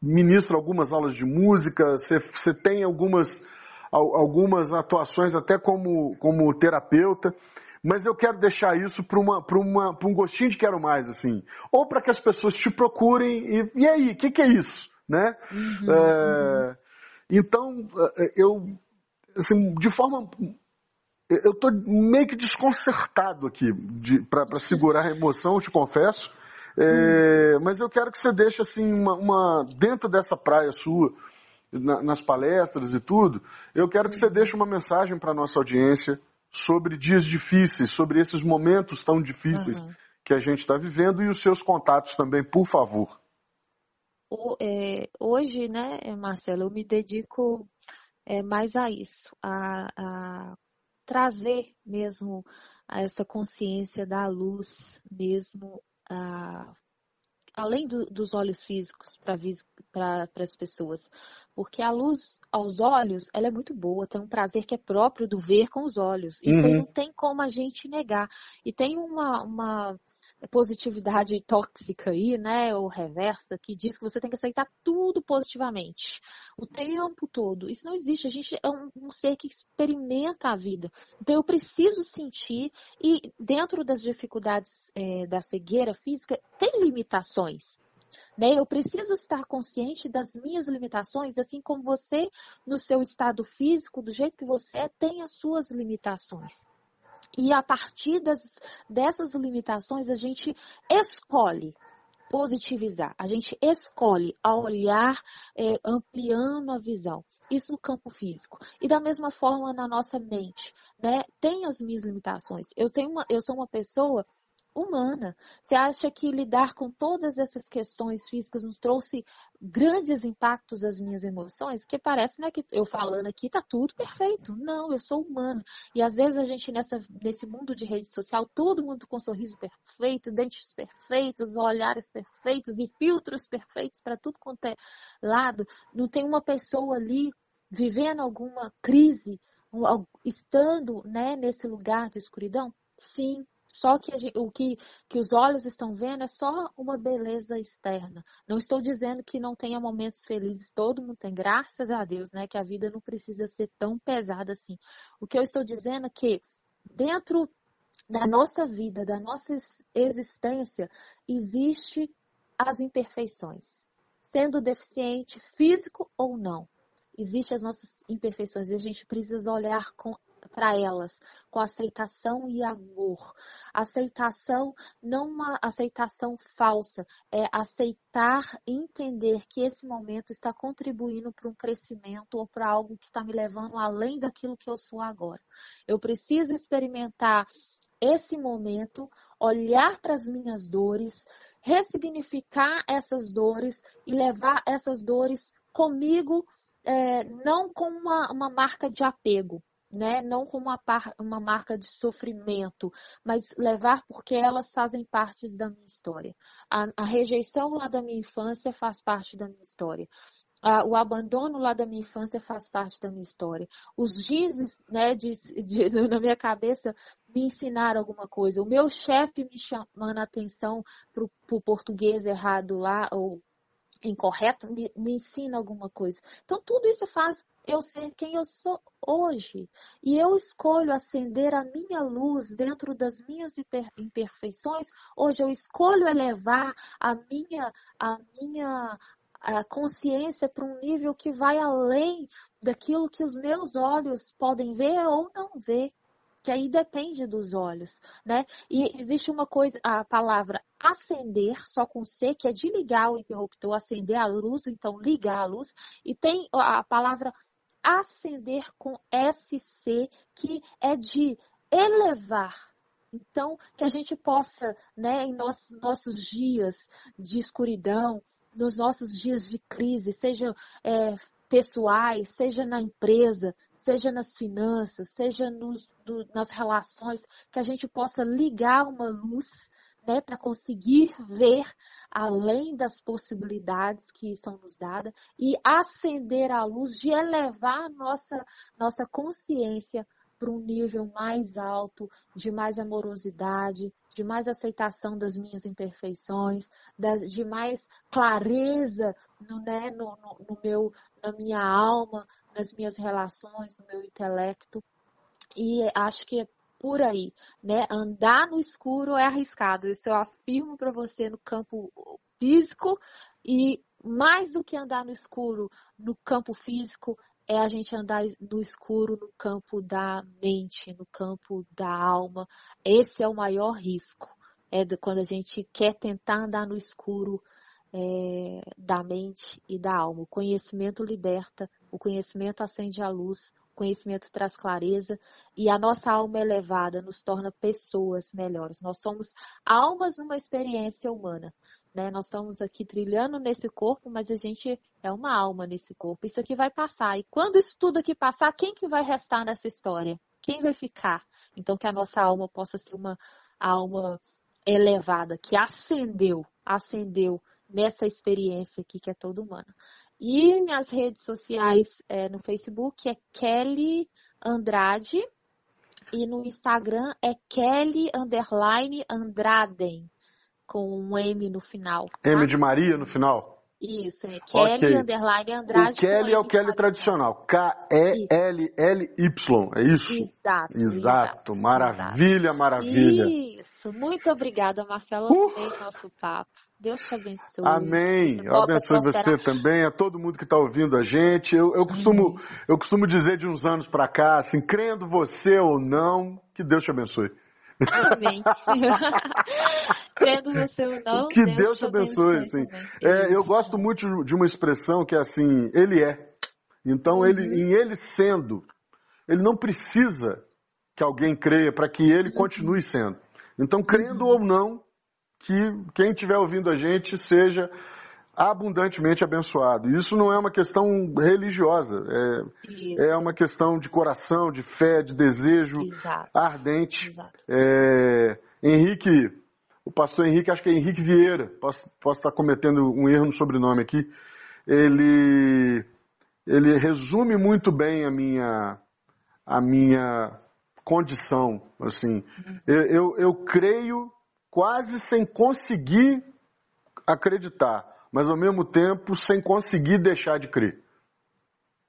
ministra algumas aulas de música, você, tem algumas, algumas atuações até como, como terapeuta, mas eu quero deixar isso para um gostinho de quero mais, assim. Ou para que as pessoas te procurem e, e aí, o que, que, é isso? Né? Uhum, é, uhum. Então, é, eu, assim, de forma eu estou meio que desconcertado aqui para segurar a emoção, eu te confesso. É, hum. Mas eu quero que você deixe assim uma, uma dentro dessa praia sua, na, nas palestras e tudo, eu quero que você uhum. deixe uma mensagem para a nossa audiência sobre dias difíceis, sobre esses momentos tão difíceis uhum. que a gente está vivendo e os seus contatos também, por favor. O, é, hoje, né, Marcelo, eu me dedico é, mais a isso, a, a trazer mesmo essa consciência da luz mesmo ah, além do, dos olhos físicos para as pessoas. Porque a luz aos olhos, ela é muito boa, tem um prazer que é próprio do ver com os olhos. Isso uhum. não tem como a gente negar. E tem uma, uma positividade tóxica aí, né, ou reversa, que diz que você tem que aceitar tudo positivamente, o tempo todo. Isso não existe. A gente é um, ser que experimenta a vida. Então eu preciso sentir e dentro das dificuldades é, da cegueira física tem limitações. Né? Eu preciso estar consciente das minhas limitações, assim como você, no seu estado físico, do jeito que você é, tem as suas limitações. E a partir das, dessas limitações, a gente escolhe positivizar. A gente escolhe a olhar é, ampliando a visão. Isso no campo físico. E da mesma forma na nossa mente, né? Tem as minhas limitações. Eu tenho uma, eu sou uma pessoa humana. Você acha que lidar com todas essas questões físicas nos trouxe grandes impactos às minhas emoções? Que parece, né, que eu falando aqui tá tudo perfeito. Não, eu sou humana. E às vezes a gente nessa, nesse mundo de rede social, todo mundo com sorriso perfeito, dentes perfeitos, olhares perfeitos e filtros perfeitos para tudo quanto é lado. Não tem uma pessoa ali vivendo alguma crise, estando né, nesse lugar de escuridão? Sim, só que gente, o que, que os olhos estão vendo é só uma beleza externa. Não estou dizendo que não tenha momentos felizes, todo mundo tem, graças a Deus, né? Que a vida não precisa ser tão pesada assim. O que eu estou dizendo é que dentro da nossa vida, da nossa existência, existe as imperfeições. Sendo deficiente, físico ou não existem as nossas imperfeições e a gente precisa olhar com para elas com aceitação e amor. Aceitação, não uma aceitação falsa, é aceitar e entender que esse momento está contribuindo para um crescimento ou para algo que está me levando além daquilo que eu sou agora. Eu preciso experimentar esse momento, olhar para as minhas dores, ressignificar essas dores e levar essas dores comigo, é, não com uma, uma marca de apego, né? Não como uma, par, uma marca de sofrimento, mas levar porque elas fazem parte da minha história. A, a rejeição lá da minha infância faz parte da minha história. o abandono lá da minha infância faz parte da minha história. Os gizes, né, de, de, na minha cabeça me ensinaram alguma coisa. O meu chefe me chamando a atenção para o português errado lá, ou incorreto, me, me ensina alguma coisa. Então, tudo isso faz eu ser quem eu sou hoje. E eu escolho acender a minha luz dentro das minhas imperfeições. Hoje eu escolho elevar a minha, a minha a consciência para um nível que vai além daquilo que os meus olhos podem ver ou não ver que aí depende dos olhos, né? E existe uma coisa, a palavra acender, só com C, que é de ligar o interruptor, acender a luz, então ligar a luz, e tem a palavra acender com SC, que é de elevar. Então, que a gente possa, né, em nossos, nossos dias de escuridão, nos nossos dias de crise, seja é, pessoais, seja na empresa, seja nas finanças, seja nos, do, nas relações, que a gente possa ligar uma luz né, para conseguir ver além das possibilidades que são nos dadas e acender a luz de elevar nossa, nossa consciência para um nível mais alto, de mais amorosidade, de mais aceitação das minhas imperfeições, de mais clareza no, né, no, no, no meu, na minha alma, nas minhas relações, no meu intelecto. E acho que por aí, né? Andar no escuro é arriscado. Isso eu afirmo para você no campo físico e mais do que andar no escuro no campo físico é a gente andar no escuro no campo da mente, no campo da alma. Esse é o maior risco. É quando a gente quer tentar andar no escuro é, da mente e da alma. O conhecimento liberta, o conhecimento acende a luz, conhecimento traz clareza e a nossa alma elevada nos torna pessoas melhores. Nós somos almas numa experiência humana. Né? Nós estamos aqui trilhando nesse corpo, mas a gente é uma alma nesse corpo. Isso aqui vai passar. E quando isso tudo aqui passar, quem que vai restar nessa história? Quem vai ficar? Então que a nossa alma possa ser uma alma elevada, que ascendeu, ascendeu nessa experiência aqui que é toda humana. E minhas redes sociais é, no Facebook é Kelly Andrade e no Instagram é Kelly Underline Andraden com um M no final. Tá? M de Maria no final? Isso, é Kelly okay. Underline Andrade. O Kelly é o Kelly tradicional. K-E-L-L-Y, é isso? Exato. Exato. Maravilha, exato. maravilha. Isso. Muito obrigada, Marcelo. Uh. Nosso papo. Deus te abençoe. Amém. Eu abençoe você também, a todo mundo que está ouvindo a gente. Eu, eu, costumo, eu costumo dizer de uns anos para cá, assim, crendo você ou não, que Deus te abençoe. Amém. Crendo você ou não. Que Deus, Deus te abençoe. abençoe assim. é, eu gosto muito de uma expressão que é assim, ele é. Então, uhum. ele, em ele sendo, ele não precisa que alguém creia para que ele uhum. continue sendo. Então, crendo uhum. ou não, que quem estiver ouvindo a gente seja abundantemente abençoado. Isso não é uma questão religiosa, é, é uma questão de coração, de fé, de desejo Exato. ardente. Exato. É, Henrique, o pastor Henrique, acho que é Henrique Vieira, posso, posso estar cometendo um erro no sobrenome aqui, ele, ele resume muito bem a minha, a minha condição. Assim, uhum. eu, eu, eu creio quase sem conseguir acreditar mas ao mesmo tempo sem conseguir deixar de crer.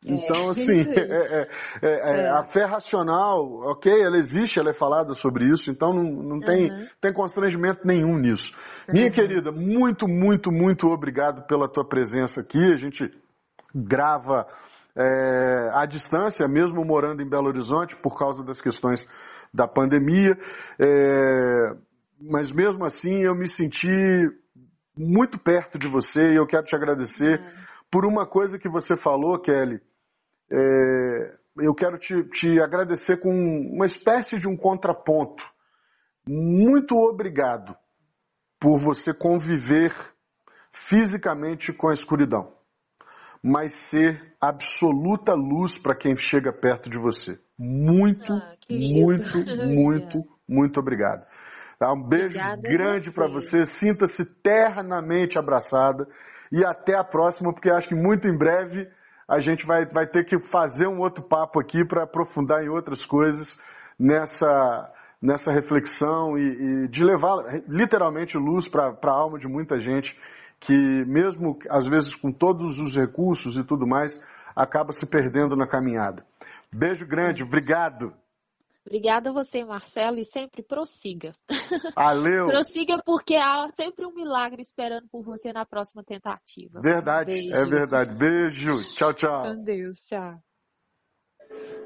É. Então, assim, é, é, é, a fé racional, ok, ela existe, ela é falada sobre isso, então não, não tem, uhum. tem constrangimento nenhum nisso. Uhum. Minha querida, muito, muito, muito obrigado pela tua presença aqui. A gente grava é, à distância, mesmo morando em Belo Horizonte, por causa das questões da pandemia. É, mas mesmo assim eu me senti muito perto de você e eu quero te agradecer por uma coisa que você falou, Kelly. É, eu quero te, te agradecer com uma espécie de um contraponto. Muito obrigado por você conviver fisicamente com a escuridão, mas ser absoluta luz para quem chega perto de você. Muito, ah, muito, muito, muito obrigado. Tá? Um beijo Obrigada grande para você. Sinta-se ternamente abraçada. E até a próxima, porque acho que muito em breve a gente vai, vai ter que fazer um outro papo aqui para aprofundar em outras coisas nessa, nessa reflexão e, e de levar literalmente luz para a alma de muita gente que, mesmo às vezes com todos os recursos e tudo mais, acaba se perdendo na caminhada. Beijo grande, obrigado. Obrigada a você, Marcelo, e sempre prossiga. Valeu! prossiga porque há sempre um milagre esperando por você na próxima tentativa. Verdade, Beijo. é verdade. Beijo. Tchau, tchau. Com Deus, tchau.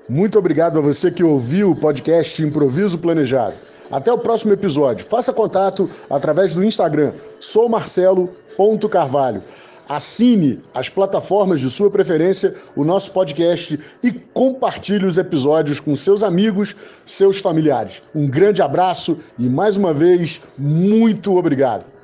Muito obrigado a você que ouviu o podcast Improviso Planejado. Até o próximo episódio. Faça contato através do Instagram, soumarcelo.carvalho. assine as plataformas de sua preferência o nosso podcast e compartilhe os episódios com seus amigos, seus familiares. Um grande abraço e mais uma vez, muito obrigado.